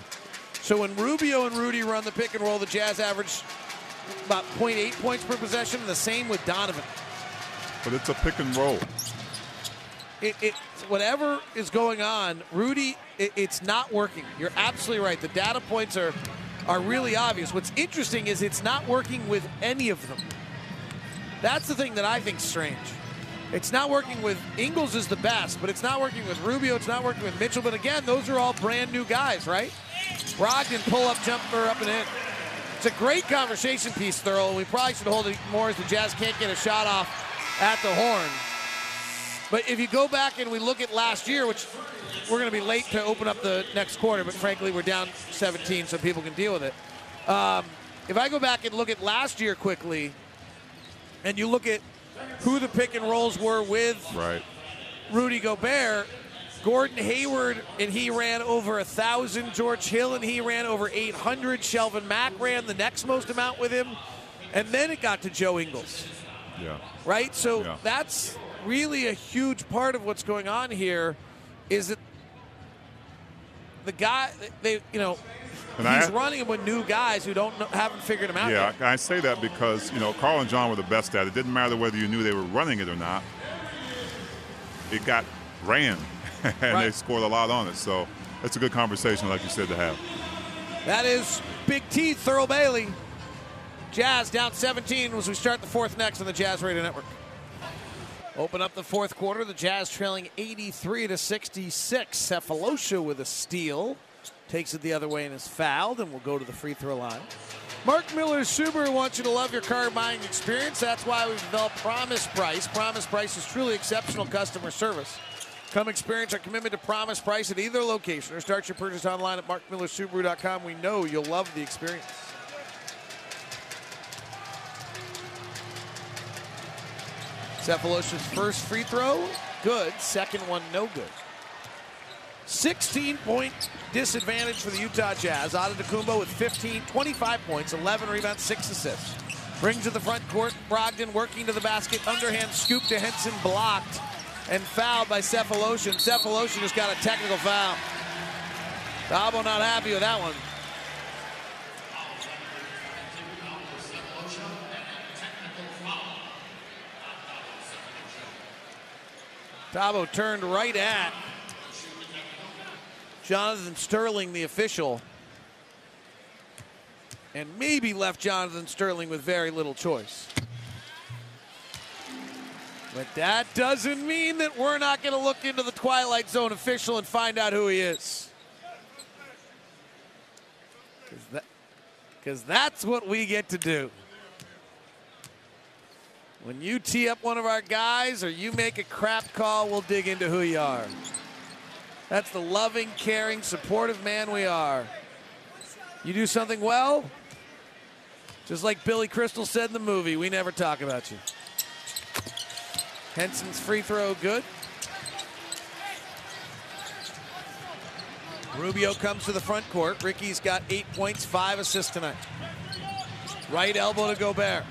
So when Rubio and Rudy run the pick and roll, the Jazz average about 0.8 points per possession. and The same with Donovan.
but it's a pick and roll.
It, it whatever is going on, Rudy, it, it's not working. You're absolutely right. The data points are are really obvious. What's interesting is it's not working with any of them. That's the thing that I think strange. It's not working with Ingles is the best, but it's not working with Rubio. It's not working with Mitchell. But again, those are all brand new guys, right? Brogdon pull up jumper up and in. It's a great conversation piece, Thurl. We probably should hold it more as the Jazz can't get a shot off at the horn. But if you go back and we look at last year, which we're going to be late to open up the next quarter, but frankly, we're down 17, so people can deal with it. Um, if I go back and look at last year quickly, and you look at who the pick and rolls were with
Right.
Rudy Gobert, Gordon Hayward and he ran over a thousand. George Hill and he ran over 800. Shelvin Mack ran the next most amount with him, and then it got to Joe Ingles.
Yeah.
Right. So
Yeah.
that's really a huge part of what's going on here. Is that the guy? They you know.
And
he's
I-
running him with new guys who don't know, haven't figured him out
Yeah,
yet.
I say that because you know Carl and John were the best at it. It didn't matter whether you knew they were running it or not. It got ran, [laughs] and they scored a lot on it. So it's a good conversation, like you said, to have.
That is Big T, Thurl Bailey. Jazz down 17 as we start the fourth next on the Jazz Radio Network. Open up the fourth quarter. The Jazz trailing 83 to 66. Sefolosha with a steal. Takes it the other way and is fouled, and will go to the free throw line. Mark Miller Subaru wants you to love your car buying experience. That's why we've developed Promise Price. Promise Price is truly exceptional customer service. Come experience our commitment to promise price at either location or start your purchase online at markmillersubaru.com. We know you'll love the experience. Sefolosha's first free throw, good. Second one, no good. 16 point disadvantage for the Utah Jazz. Antetokounmpo with 15, 25 points, 11 rebounds, 6 assists. Brings to the front court. Brogdon working to the basket. Underhand scoop to Henson blocked and fouled by Sefolosha. Sefolosha has got a technical foul. Thabo not happy with that one. Thabo turned right at Jonathan Sterling, the official, and maybe left Jonathan Sterling with very little choice. But that doesn't mean that we're not going to look into the Twilight Zone official and find out who he is. Because that, that's what we get to do. When you tee up one of our guys or you make a crap call, we'll dig into who you are. That's the loving, caring, supportive man we are. You do something well, just like Billy Crystal said in the movie, we never talk about you. Henson's free throw good. Rubio comes to the front court. Ricky's got eight points, five assists tonight. Right elbow to Gobert.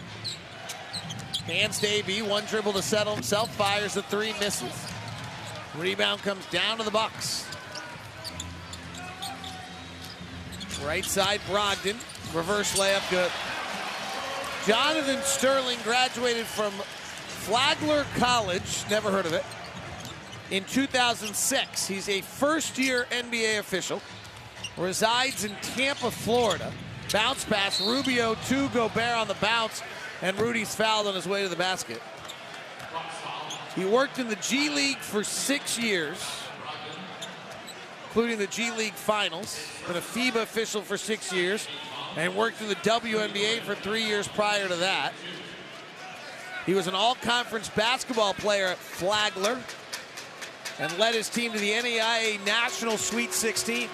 Hands to AB, one dribble to settle himself, fires the three, misses. Rebound comes down to the Bucks. Right side, Brogdon. Reverse layup, good. Jonathan Sterling graduated from Flagler College, never heard of it, in 2006. He's a first year NBA official, resides in Tampa, Florida. Bounce pass, Rubio to Gobert on the bounce, and Rudy's fouled on his way to the basket. He worked in the G League for six years, including the G League Finals. Been a FIBA official for six years, and worked in the WNBA for three years prior to that. He was an all-conference basketball player at Flagler, and led his team to the NAIA National Sweet 16.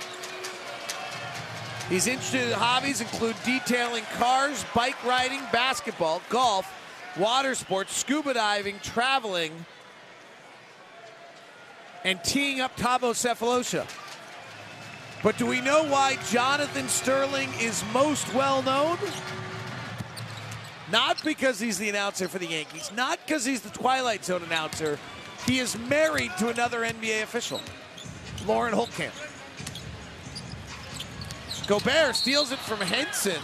He's interested in hobbies include detailing cars, bike riding, basketball, golf, water sports, scuba diving, traveling, and teeing up Thabo Sefolosha. But do we know why Jonathan Sterling is most well known? Not because he's the announcer for the Yankees, not because he's the Twilight Zone announcer. He is married to another NBA official, Lauren Holtkamp. Gobert steals it from Henson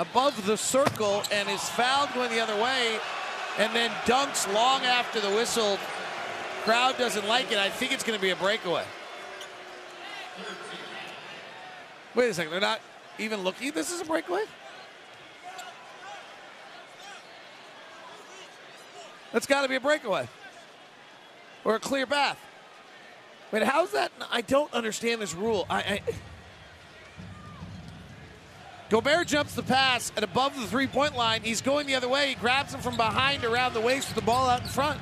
above the circle and is fouled going the other way and then dunks long after the whistle. Crowd doesn't like it. I think it's going to be a breakaway. Wait a second. They're not even looking. This is a breakaway? That's got to be a breakaway or a clear path. Wait, how's that? I don't understand this rule. I, I Gobert jumps the pass and above the three point line. He's going the other way. He grabs him from behind around the waist with the ball out in front.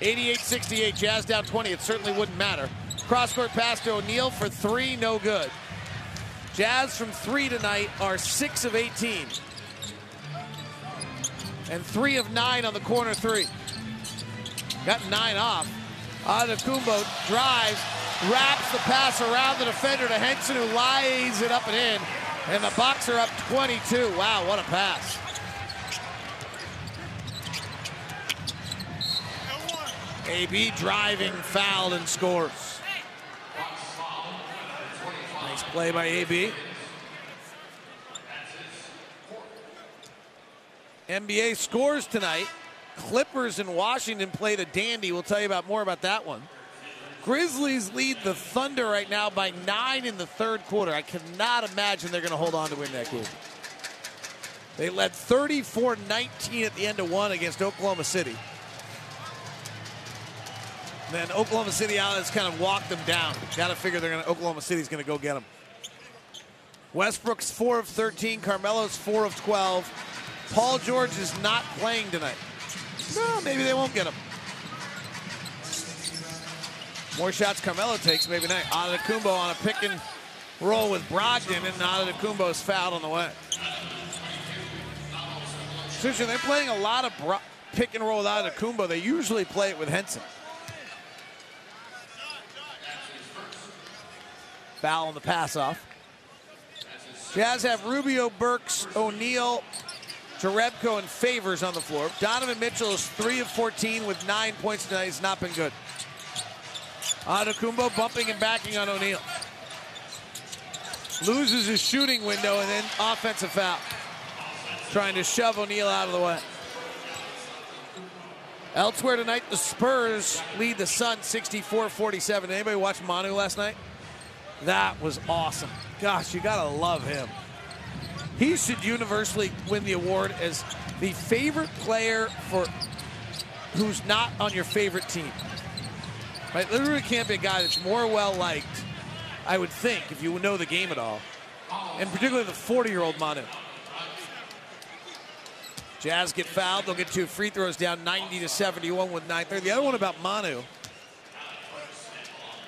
88 68, Jazz down 20. It certainly wouldn't matter. Cross court pass to O'Neale for three, no good. Jazz from three tonight are six of 18. And three of nine on the corner three. Got nine off. Antetokounmpo drives, wraps the pass around the defender to Henson, who lies it up and in. And the boxer up 22. Wow, what a pass. AB driving, fouled, and scores. Nice play by AB. NBA scores tonight. Clippers and Washington played a dandy. We'll tell you about more about that one. Grizzlies lead the Thunder right now by nine in the third quarter. I cannot imagine they're going to hold on to win that game. They led 34 19 at the end of one against Oklahoma City. then Oklahoma City has kind of walked them down. Got to figure they're going to Oklahoma City's going to go get them. Westbrook's 4 of 13, Carmelo's 4 of 12. Paul George is not playing tonight. No, maybe they won't get him. More shots Carmelo takes, maybe not. Antetokounmpo on a pick and roll with Brogdon, and Antetokounmpo is fouled on the way. They're playing a lot of bro- pick and roll with Antetokounmpo. They usually play it with Henson. Foul on the pass off. Jazz have Rubio, Burks, O'Neale, Jerebko, and Favors on the floor. Donovan Mitchell is 3 of 14 with 9 points tonight. He's not been good. Antetokounmpo bumping and backing on O'Neale. Loses his shooting window and then offensive foul. Trying to shove O'Neale out of the way. Elsewhere tonight, the Spurs lead the Suns 64-47. Anybody watch Manu last night? That was awesome. Gosh, you gotta love him. He should universally win the award as the favorite player for who's not on your favorite team. Right? There really can't be a guy that's more well liked, I would think, if you know the game at all. And particularly the 40 year old Manu. Jazz get fouled. They'll get two free throws down 90 to 71 with 9:30. The other one about Manu.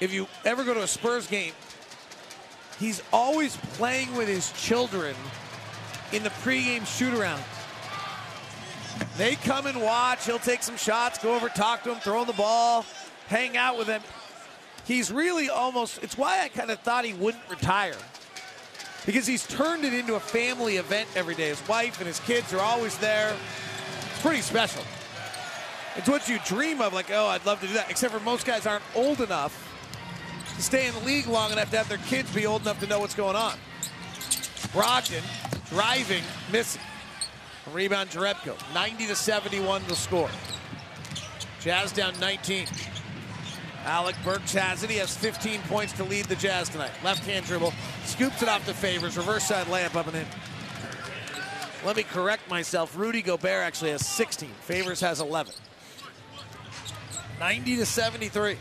If you ever go to a Spurs game, he's always playing with his children in the pregame shoot around. They come and watch. He'll take some shots, go over, talk to him, throw the ball, hang out with him. He's really almost, it's why I kind of thought he wouldn't retire. Because he's turned it into a family event every day. His wife and his kids are always there. It's pretty special. It's what you dream of, like, oh, I'd love to do that. Except for most guys aren't old enough to stay in the league long enough to have their kids be old enough to know what's going on. Brogdon driving, missing. Rebound Jerebko. 90 to 71 the score. Jazz down 19. Alec Burks has it. He has 15 points to lead the Jazz tonight. Left hand dribble. Scoops it off the Favors. Reverse side layup up and in. Let me correct myself. Rudy Gobert actually has 16. Favors has 11. 90 to 73.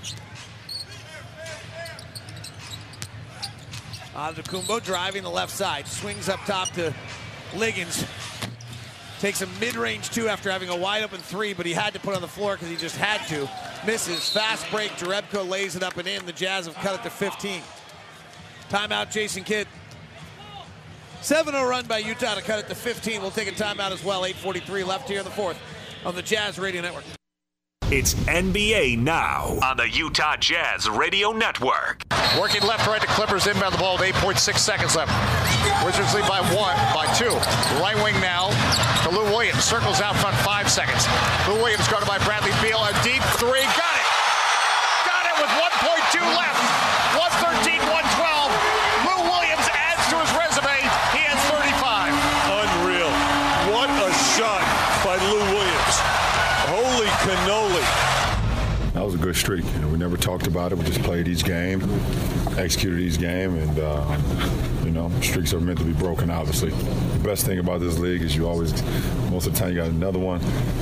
Antetokounmpo driving the left side. Swings up top to Liggins. Takes a mid-range two after having a wide open three, but he had to put on the floor because he just had to. Misses. Fast break. Jerebko lays it up and in. The Jazz have cut it to 15. Timeout, Jason Kidd. 7-0 run by Utah to cut it to 15. We'll take a timeout as well. 8.43 left here in the fourth on the Jazz Radio Network.
It's NBA Now on the Utah Jazz Radio Network.
Working left, right to Clippers inbound the ball with 8.6 seconds left. Wizards lead by one, by two. Right wing now to Lou Williams. Circles out front, five seconds. Lou Williams guarded by Bradley Beal. A deep three. Got it. Got it with 1.2 left. 113, 112. Lou Williams adds to his resume. He has 35.
Unreal. What a shot by Lou Williams. Holy cannoli.
That was a good streak. You know, we never talked about it. We just played each game, executed each game, and uh, you know, streaks are meant to be broken. Obviously, the best thing about this league is you always, most of the time, you got another one.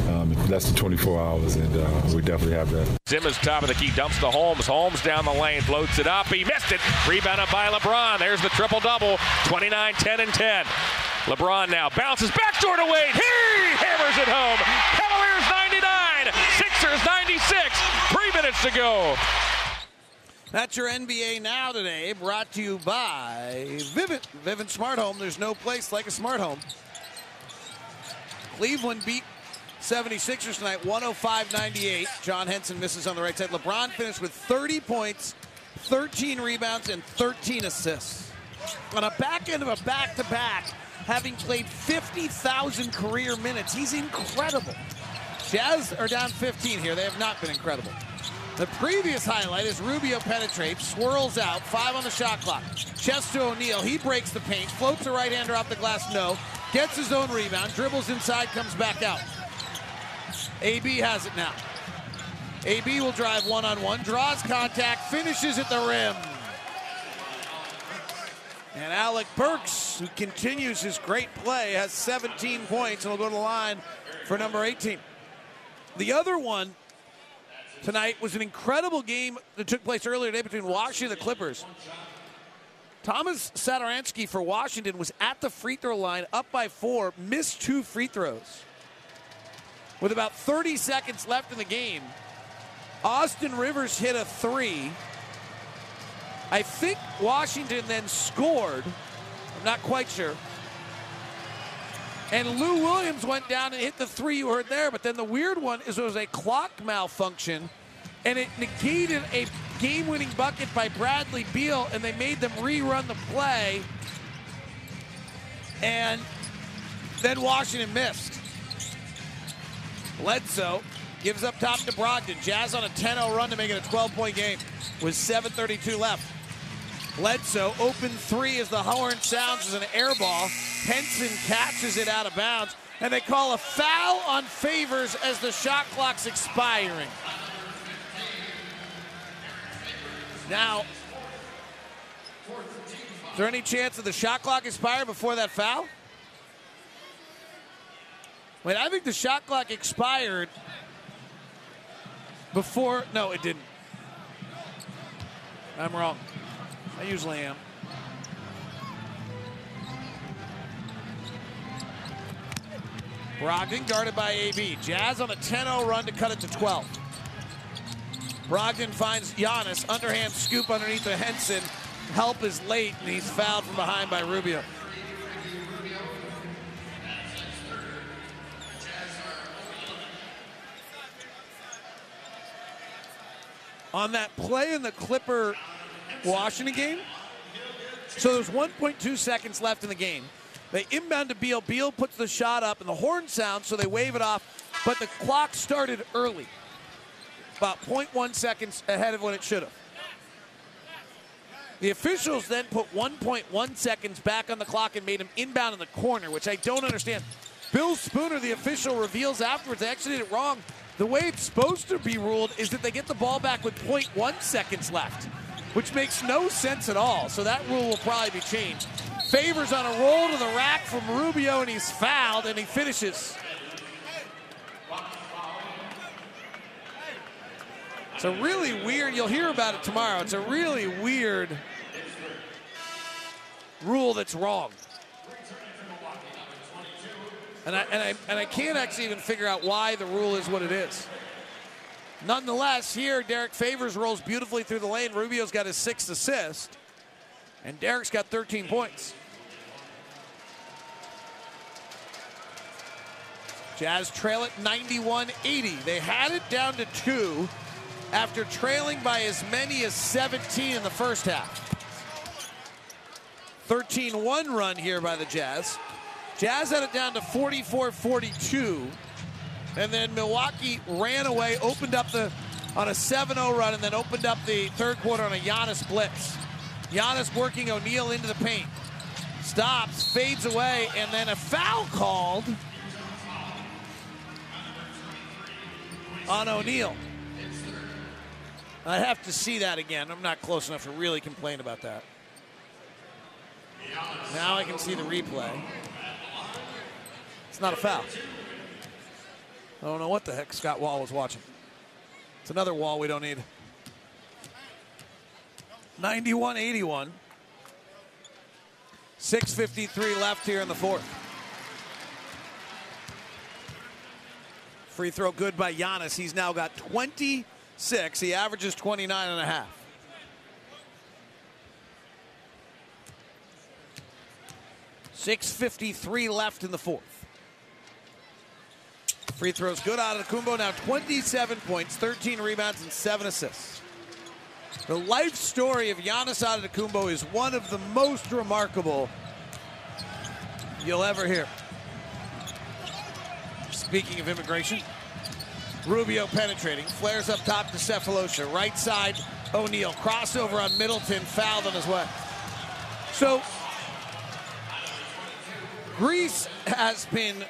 Um, less than 24 hours, and uh, we definitely have that.
Simmons top of the key, dumps to Holmes. Holmes down the lane, floats it up. He missed it. Rebounded by LeBron. There's the triple double 29, 10, and 10. LeBron now bounces backdoor to Wade. He hammers it home. Cavaliers 99, Sixers 96. Three minutes to go.
That's your NBA Now today, brought to you by Vivint. Vivint Smart Home. There's no place like a smart home. Cleveland beat 76ers tonight, 105-98. John Henson misses on the right side. LeBron finished with 30 points, 13 rebounds, and 13 assists. On a back end of a back-to-back, having played 50,000 career minutes. He's incredible. Jazz are down 15 here. They have not been incredible. The previous highlight is Rubio penetrates, swirls out, five on the shot clock. Chest to O'Neale. He breaks the paint, floats a right hander off the glass, no. Gets his own rebound, dribbles inside, comes back out. AB has it now. AB will drive one on one, draws contact, finishes at the rim. And Alec Burks, who continues his great play, has 17 points and will go to the line for number 18. The other one tonight was an incredible game that took place earlier today between Washington and the Clippers. Thomas Satoransky for Washington was at the free throw line, up by four, missed two free throws. With about 30 seconds left in the game, Austin Rivers hit a three. I think Washington then scored. I'm not quite sure. And Lou Williams went down and hit the three you heard there. But then the weird one is it was a clock malfunction, and it negated a game-winning bucket by Bradley Beal, and they made them rerun the play. And then Washington missed. Bledsoe gives up top to Brogdon. Jazz on a 10-0 run to make it a 12-point game with 7.32 left. Bledsoe, open three as the horn sounds as an air ball. Henson catches it out of bounds, and they call a foul on Favors as the shot clock's expiring. Now, is there any chance that the shot clock expire before that foul? Wait, I think the shot clock expired before. No, it didn't. I'm wrong. I usually am. Brogdon guarded by AB. Jazz on a 10-0 run to cut it to 12. Brogdon finds Giannis. Underhand scoop underneath the Henson. Help is late, and he's fouled from behind by Rubio. On that play in the Clipper Washington game, so there's 1.2 seconds left in the game. They inbound to Beal. Beal puts the shot up, and the horn sounds, so they wave it off. But the clock started early, about 0.1 seconds ahead of when it should have. The officials then put 1.1 seconds back on the clock and made him inbound in the corner, which I don't understand. Bill Spooner, the official, reveals afterwards they actually did it wrong. The way it's supposed to be ruled is that they get the ball back with 0.1 seconds left, which makes no sense at all. So that rule will probably be changed. Favors on a roll to the rack from Rubio, and he's fouled, and he finishes. It's a really weird, you'll hear about it tomorrow. It's a really weird rule that's wrong. And I, and, I, and I can't actually even figure out why the rule is what it is. Nonetheless, here Derrick Favors rolls beautifully through the lane. Rubio's got his sixth assist, and Derrick's got 13 points. Jazz trail it 91 80. They had it down to two after trailing by as many as 17 in the first half. 13 1 run here by the Jazz. Jazz had it down to 44 42. And then Milwaukee ran away, opened up the on a 7 0 run, and then opened up the third quarter on a Giannis blitz. Giannis working O'Neale into the paint. Stops, fades away, and then a foul called on O'Neale. I'd have to see that again. I'm not close enough to really complain about that. Now I can see the replay. It's not a foul. I don't know what the heck Scott Wall was watching. It's another wall we don't need. 91 81. 6.53 left here in the fourth. Free throw good by Giannis. He's now got 26. He averages 29 and a half. Six fifty-three left in the fourth. Free throws good Antetokounmpo. Now 27 points, 13 rebounds, and seven assists. The life story of Giannis Antetokounmpo is one of the most remarkable you'll ever hear. Speaking of immigration, Rubio penetrating, flares up top to Sefolosha, right side O'Neale, crossover on Middleton, fouled on his way. So Greece has been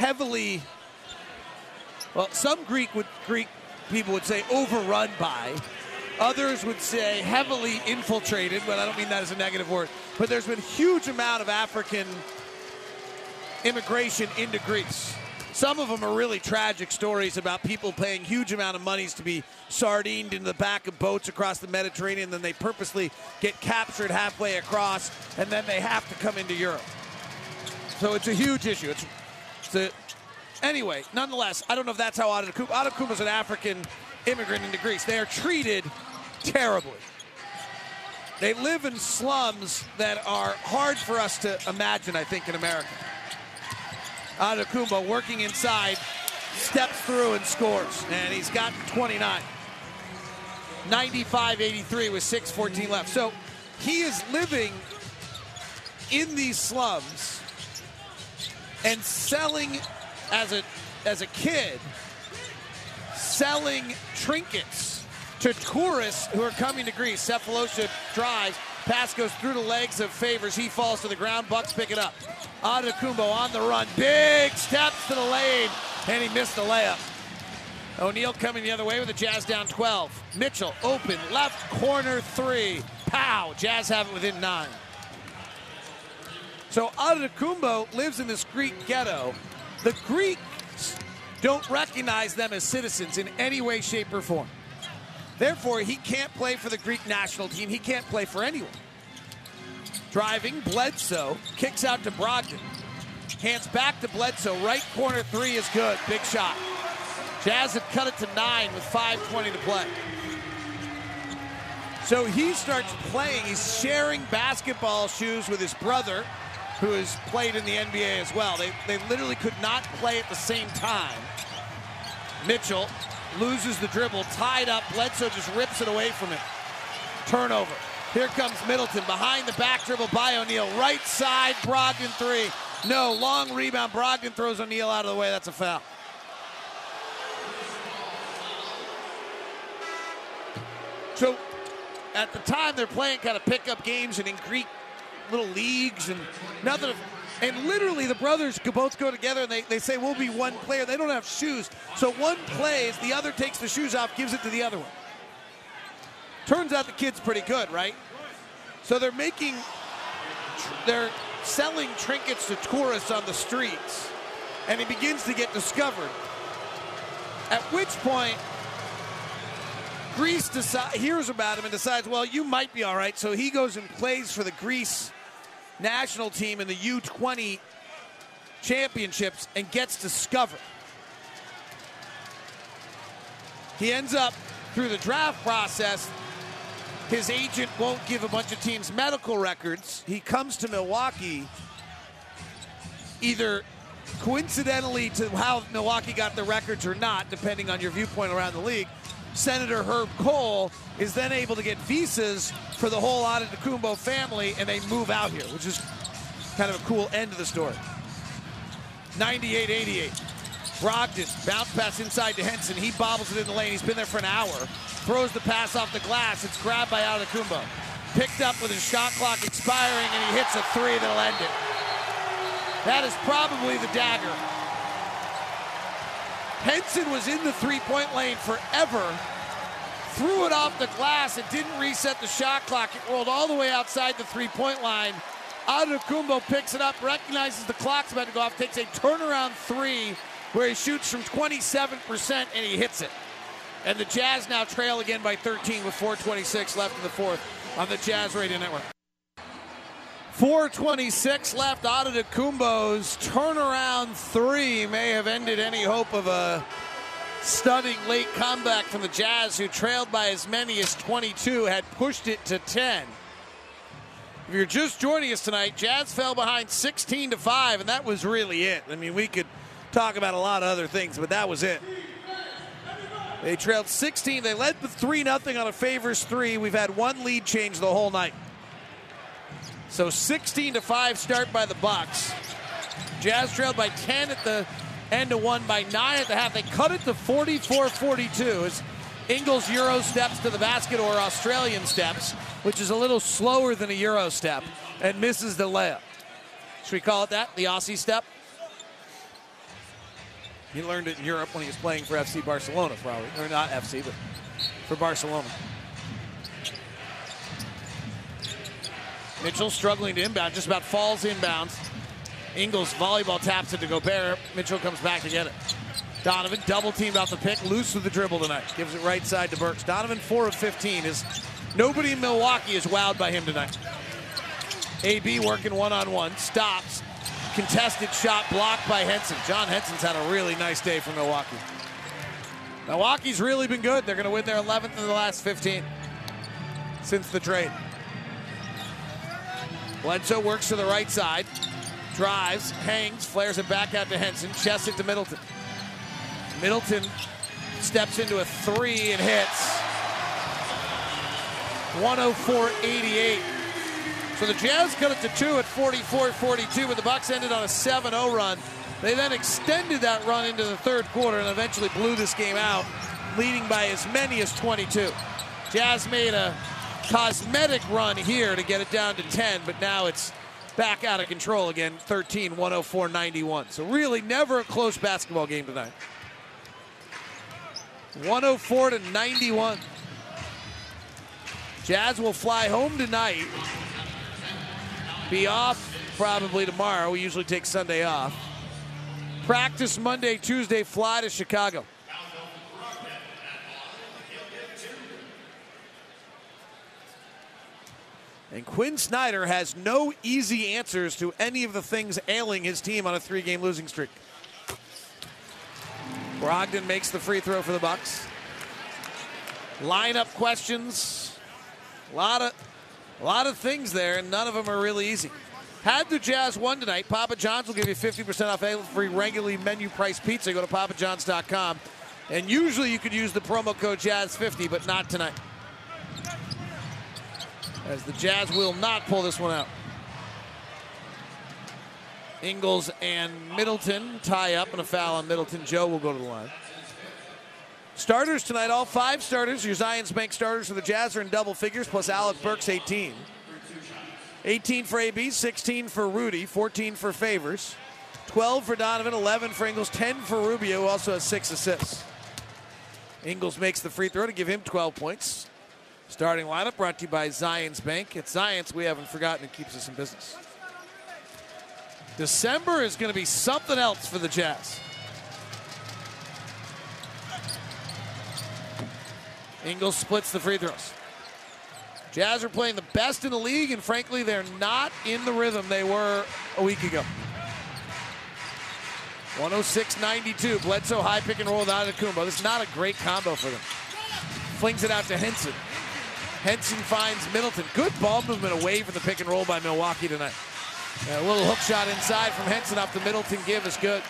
heavily, well, some Greek would Greek people would say overrun by. Others would say heavily infiltrated, but I don't mean that as a negative word. But there's been huge amount of African immigration into Greece. Some of them are really tragic stories about people paying huge amount of monies to be sardined into the back of boats across the Mediterranean, then they purposely get captured halfway across, and then they have to come into Europe. So it's a huge issue. It's, a anyway, nonetheless, I don't know if that's how. Antetokounmpo is an African immigrant into Greece. They are treated terribly. They live in slums that are hard for us to imagine, I think, in America. Antetokounmpo working inside, steps through and scores, and he's got 29. 95-83 with 6:14 left. So he is living in these slums and selling as a as a kid selling trinkets to tourists who are coming to Greece. Sefolosha drives, pass goes through the legs of Favors. He falls to the ground. Bucks pick it up. Antetokounmpo on the run, big steps to the lane, and he missed the layup. O'Neale coming the other way with the Jazz down 12. Mitchell open left corner three. Pow! Jazz have it within nine. So Antetokounmpo lives in this Greek ghetto. The Greeks don't recognize them as citizens in any way, shape, or form. Therefore, he can't play for the Greek national team. He can't play for anyone. Driving, Bledsoe kicks out to Brogdon. Hands back to Bledsoe. Right corner three is good. Big shot. Jazz have cut it to nine with 5.20 to play. So he starts playing. He's sharing basketball shoes with his brother, who has played in the NBA as well. They, they literally could not play at the same time. Mitchell loses the dribble, tied up. Bledsoe just rips it away from him. Turnover. Here comes Middleton behind the back dribble by O'Neale. Right side, Brogdon three. No, long rebound. Brogdon throws O'Neale out of the way. That's a foul. So at the time, they're playing kind of pickup games and in Greek little leagues and nothing. And literally, the brothers could both go together and they, they say, We'll be one player. They don't have shoes. So one plays, the other takes the shoes off, gives it to the other one. Turns out the kid's pretty good, right? So they're making, they're selling trinkets to tourists on the streets, and he begins to get discovered. At which point, Greece decide, hears about him and decides, well, you might be all right. So he goes and plays for the Greece national team in the U20 championships and gets discovered. He ends up through the draft process. His agent won't give a bunch of teams medical records. He comes to Milwaukee either coincidentally to how Milwaukee got the records or not, depending on your viewpoint around the league. Senator Herb Kohl is then able to get visas for the whole Antetokounmpo family, and they move out here, which is kind of a cool end to the story. 98-88. Brogdon, bounce pass inside to Henson. He bobbles it in the lane. He's been there for an hour. Throws the pass off the glass. It's grabbed by Antetokounmpo. Picked up with his shot clock expiring, and he hits a three that'll end it. That is probably the dagger. Henson was in the three-point lane forever. Threw it off the glass. It didn't reset the shot clock. It rolled all the way outside the three-point line. Antetokounmpo picks it up, recognizes the clock's about to go off, takes a turnaround three where he shoots from 27% and he hits it. And the Jazz now trail again by 13 with 4.26 left in the fourth on the Jazz Radio Network. 4.26 left. Antetokounmpo's turnaround three may have ended any hope of a stunning late comeback from the Jazz, who trailed by as many as 22, had pushed it to 10. If you're just joining us tonight, Jazz fell behind 16 to 5, and that was really it. I mean, we could talk about a lot of other things, but that was it. They trailed 16. They led with 3 0 on a favors three. We've had one lead change the whole night. So 16 to 5 start by the Bucks. Jazz trailed by 10 at the end of one, by 9 at the half. They cut it to 44-42 as Ingles Euro steps to the basket or Australian steps, which is a little slower than a Euro step, and misses the layup. Should we call it that? The Aussie step? He learned it in Europe when he was playing for FC Barcelona, probably. Or not FC, but for Barcelona. Mitchell struggling to inbound, just about falls inbounds. Ingles volleyball taps it to Gobert. Mitchell comes back to get it. Donovan double teamed off the pick, loose with the dribble tonight. Gives it right side to Burks. Donovan 4 of 15 is nobody in Milwaukee is wowed by him tonight. AB working one on one, stops, contested shot blocked by Henson. John Henson's had a really nice day for Milwaukee. Milwaukee's really been good. They're going to win their 11th in the last 15 since the trade. Bledsoe works to the right side, drives, hangs, flares it back out to Henson, chests it to Middleton. Middleton steps into a three and hits. 104-88. So the Jazz cut it to two at 44-42, but the Bucks ended on a 7-0 run. They then extended that run into the third quarter and eventually blew this game out, leading by as many as 22. Jazz made a cosmetic run here to get it down to 10, but now it's back out of control again, 13, 104, 91. So really never a close basketball game tonight. 104 to 91. Jazz will fly home tonight. Be off probably tomorrow. We usually take Sunday off. Practice Monday, Tuesday, fly to Chicago. And Quin Snyder has no easy answers to any of the things ailing his team on a three-game losing streak. Brogdon makes the free throw for the Bucks. Lineup questions. A lot of a lot of things there, and none of them are really easy. Had the Jazz won tonight, Papa John's will give you 50% off every regularly menu price pizza. Go to papajohns.com. And usually you could use the promo code Jazz50, but not tonight. As the Jazz will not pull this one out. Ingles and Middleton tie up and a foul on Middleton. Joe will go to the line. Starters tonight, all five starters. Your Zions Bank starters for the Jazz are in double figures, plus Alec Burks 18. 18 for AB, 16 for Rudy, 14 for Favors, 12 for Donovan, 11 for Ingles, 10 for Rubio, who also has six assists. Ingles makes the free throw to give him 12 points. Starting lineup brought to you by Zions Bank. It's Zions we haven't forgotten it keeps us in business. December is going to be something else for the Jazz. Ingles splits the free throws. Jazz are playing the best in the league, and frankly, they're not in the rhythm they were a week ago. 106-92. Bledsoe high pick and roll with Antetokounmpo. This is not a great combo for them. Flings it out to Henson. Henson finds Middleton. Good ball movement away from the pick and roll by Milwaukee tonight. And a little hook shot inside from Henson off the Middleton give is good.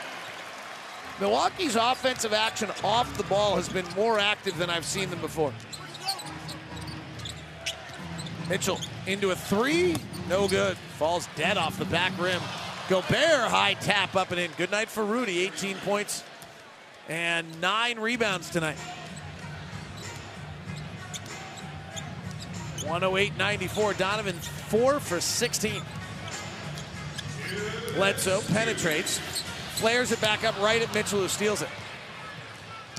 Milwaukee's offensive action off the ball has been more active than I've seen them before. Mitchell into a three. No good. Falls dead off the back rim. Gobert high tap up and in. Good night for Rudy. 18 points and nine rebounds tonight. 108-94. Donovan four for 16. Bledsoe penetrates, flares it back up right at Mitchell, who steals it.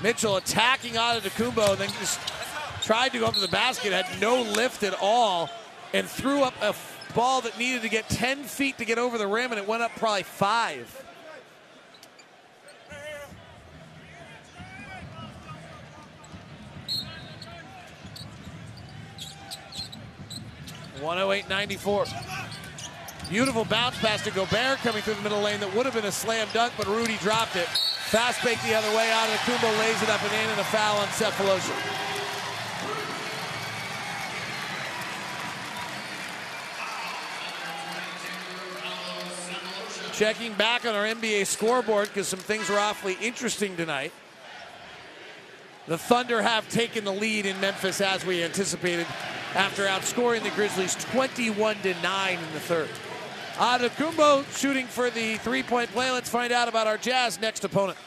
Mitchell attacking Antetokounmpo, then just tried to go up to the basket, had no lift at all, and threw up a ball that needed to get 10 feet to get over the rim, and it went up probably five. One hundred eight ninety four. Beautiful bounce pass to Gobert coming through the middle lane that would have been a slam dunk, but Rudy dropped it. Fast break the other way out, and Kumbo lays it up and in, and a foul on Sefolosha. Checking back on our NBA scoreboard because some things were awfully interesting tonight. The Thunder have taken the lead in Memphis as we anticipated after outscoring the Grizzlies 21 to 9 in the third. Antetokounmpo shooting for the three-point play. Let's find out about our Jazz next opponent.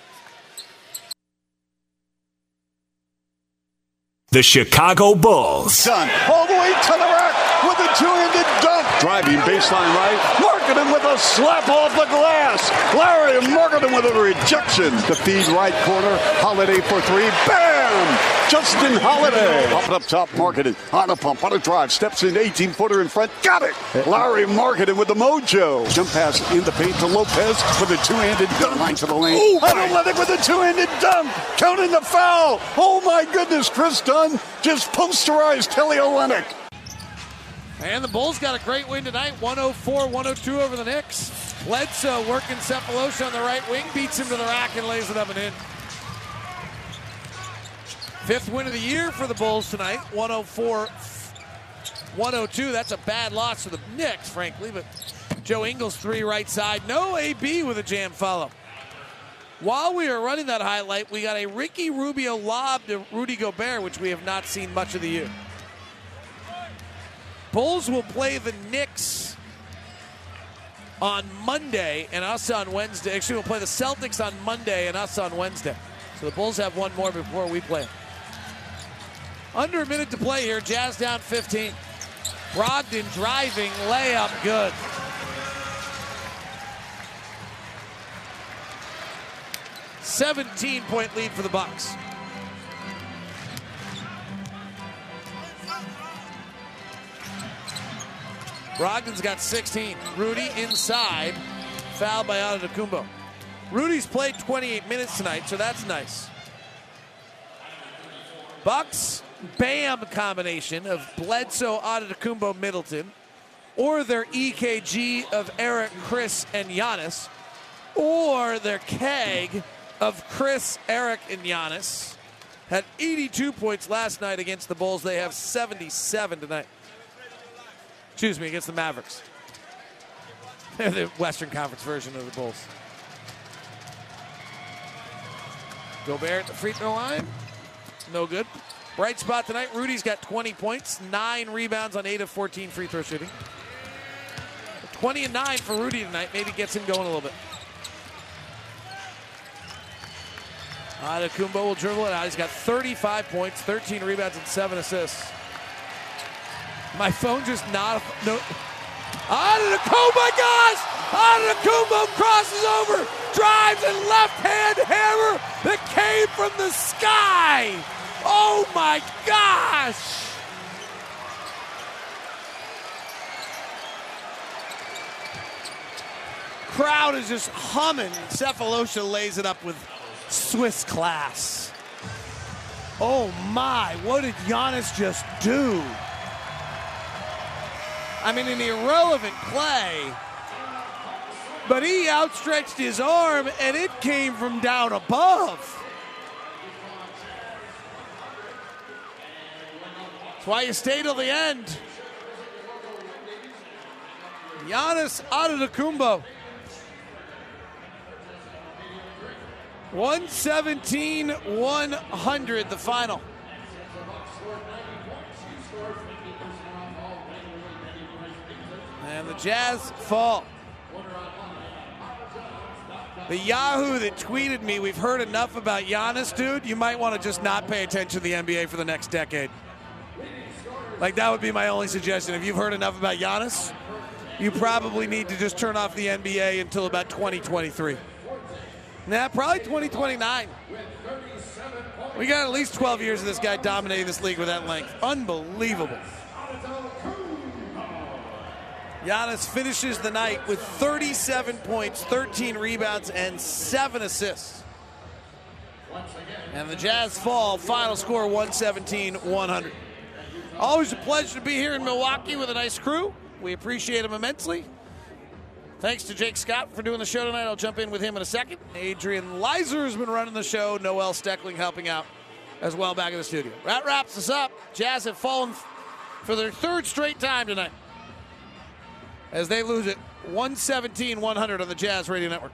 The Chicago Bulls.
Done. All the way to the rack with a two-handed dunk. Driving baseline right. Markkanen with a slap off the glass. Lauri Markkanen with a rejection. To feed right corner. Holiday for three. Bam! Justin Holiday. Up up top, Markkanen. On a pump, on a drive. Steps in, 18-footer in front. Got it. Lauri Markkanen with the mojo. Jump pass in the paint to Lopez with a two-handed dunk. Line to the lane. Oh, Athletic with a two-handed dunk. Counting the foul. Oh, my goodness. Kris Dunn just posterized Kelly Olynyk.
And the Bulls got a great win tonight, 104 102 over the Knicks. Bledsoe working Sefolosha on the right wing, beats him to the rack and lays it up and in. Fifth win of the year for the Bulls tonight, 104 102. That's a bad loss for the Knicks, frankly, but Joe Ingles, three right side. No AB with a jam follow. While we are running that highlight, we got a Ricky Rubio lob to Rudy Gobert, which we have not seen much of the year. Bulls will play the Knicks on Monday and us on Wednesday. Actually, we'll play the Celtics on Monday and us on Wednesday. So the Bulls have one more before we play. Under a minute to play here. Jazz down 15. Brogdon driving, layup good. Seventeen point lead for the Bucks. Brogdon's got 16. Rudy inside, fouled by Antetokounmpo. Rudy's played 28 minutes tonight, so that's nice. Bucks Bam combination of Bledsoe, Antetokounmpo, Middleton, or their EKG of Eric, Khris, and Giannis, or their keg of Khris, Eric, and Giannis. Had 82 points last night against the Bulls. They have 77 tonight. Excuse me, against the Mavericks. [laughs] They're the Western Conference version of the Bulls. Gobert at the free throw line. No good. Bright spot tonight. Rudy's got 20 points, nine rebounds on eight of 14 free throw shooting. 20 and nine for Rudy tonight. Maybe gets him going a little bit. Antetokounmpo will dribble it out. He's got 35 points, 13 rebounds, and seven assists. My phone just not no. Antetokounmpo, oh my gosh! Antetokounmpo crosses over, drives and left hand hammer that came from the sky. Oh my gosh! Crowd is just humming. Sefolosha lays it up with Swiss class. Oh my, what did Giannis just do? I mean, an irrelevant play, but he outstretched his arm and it came from down above. That's why you stay till the end. Giannis Antetokounmpo. 117 100, the final. And the Jazz fall. The Yahoo that tweeted me, we've heard enough about Giannis, dude. You might want to just not pay attention to the NBA for the next decade. Like, that would be my only suggestion. If you've heard enough about Giannis, you probably need to just turn off the NBA until about 2023. Nah, probably 2029. We got at least 12 years of this guy dominating this league with that length. Unbelievable. Giannis finishes the night with 37 points, 13 rebounds, and 7 assists. And the Jazz fall, final score 117 100. Always a pleasure to be here in Milwaukee with a nice crew. We appreciate them immensely. Thanks to Jake Scott for doing the show tonight. I'll jump in with him in a second. Adrian Lizer has been running the show. Noel Steckling helping out as well back in the studio. That wraps us up. Jazz have fallen for their third straight time tonight as they lose it 117 100 on the Jazz Radio Network.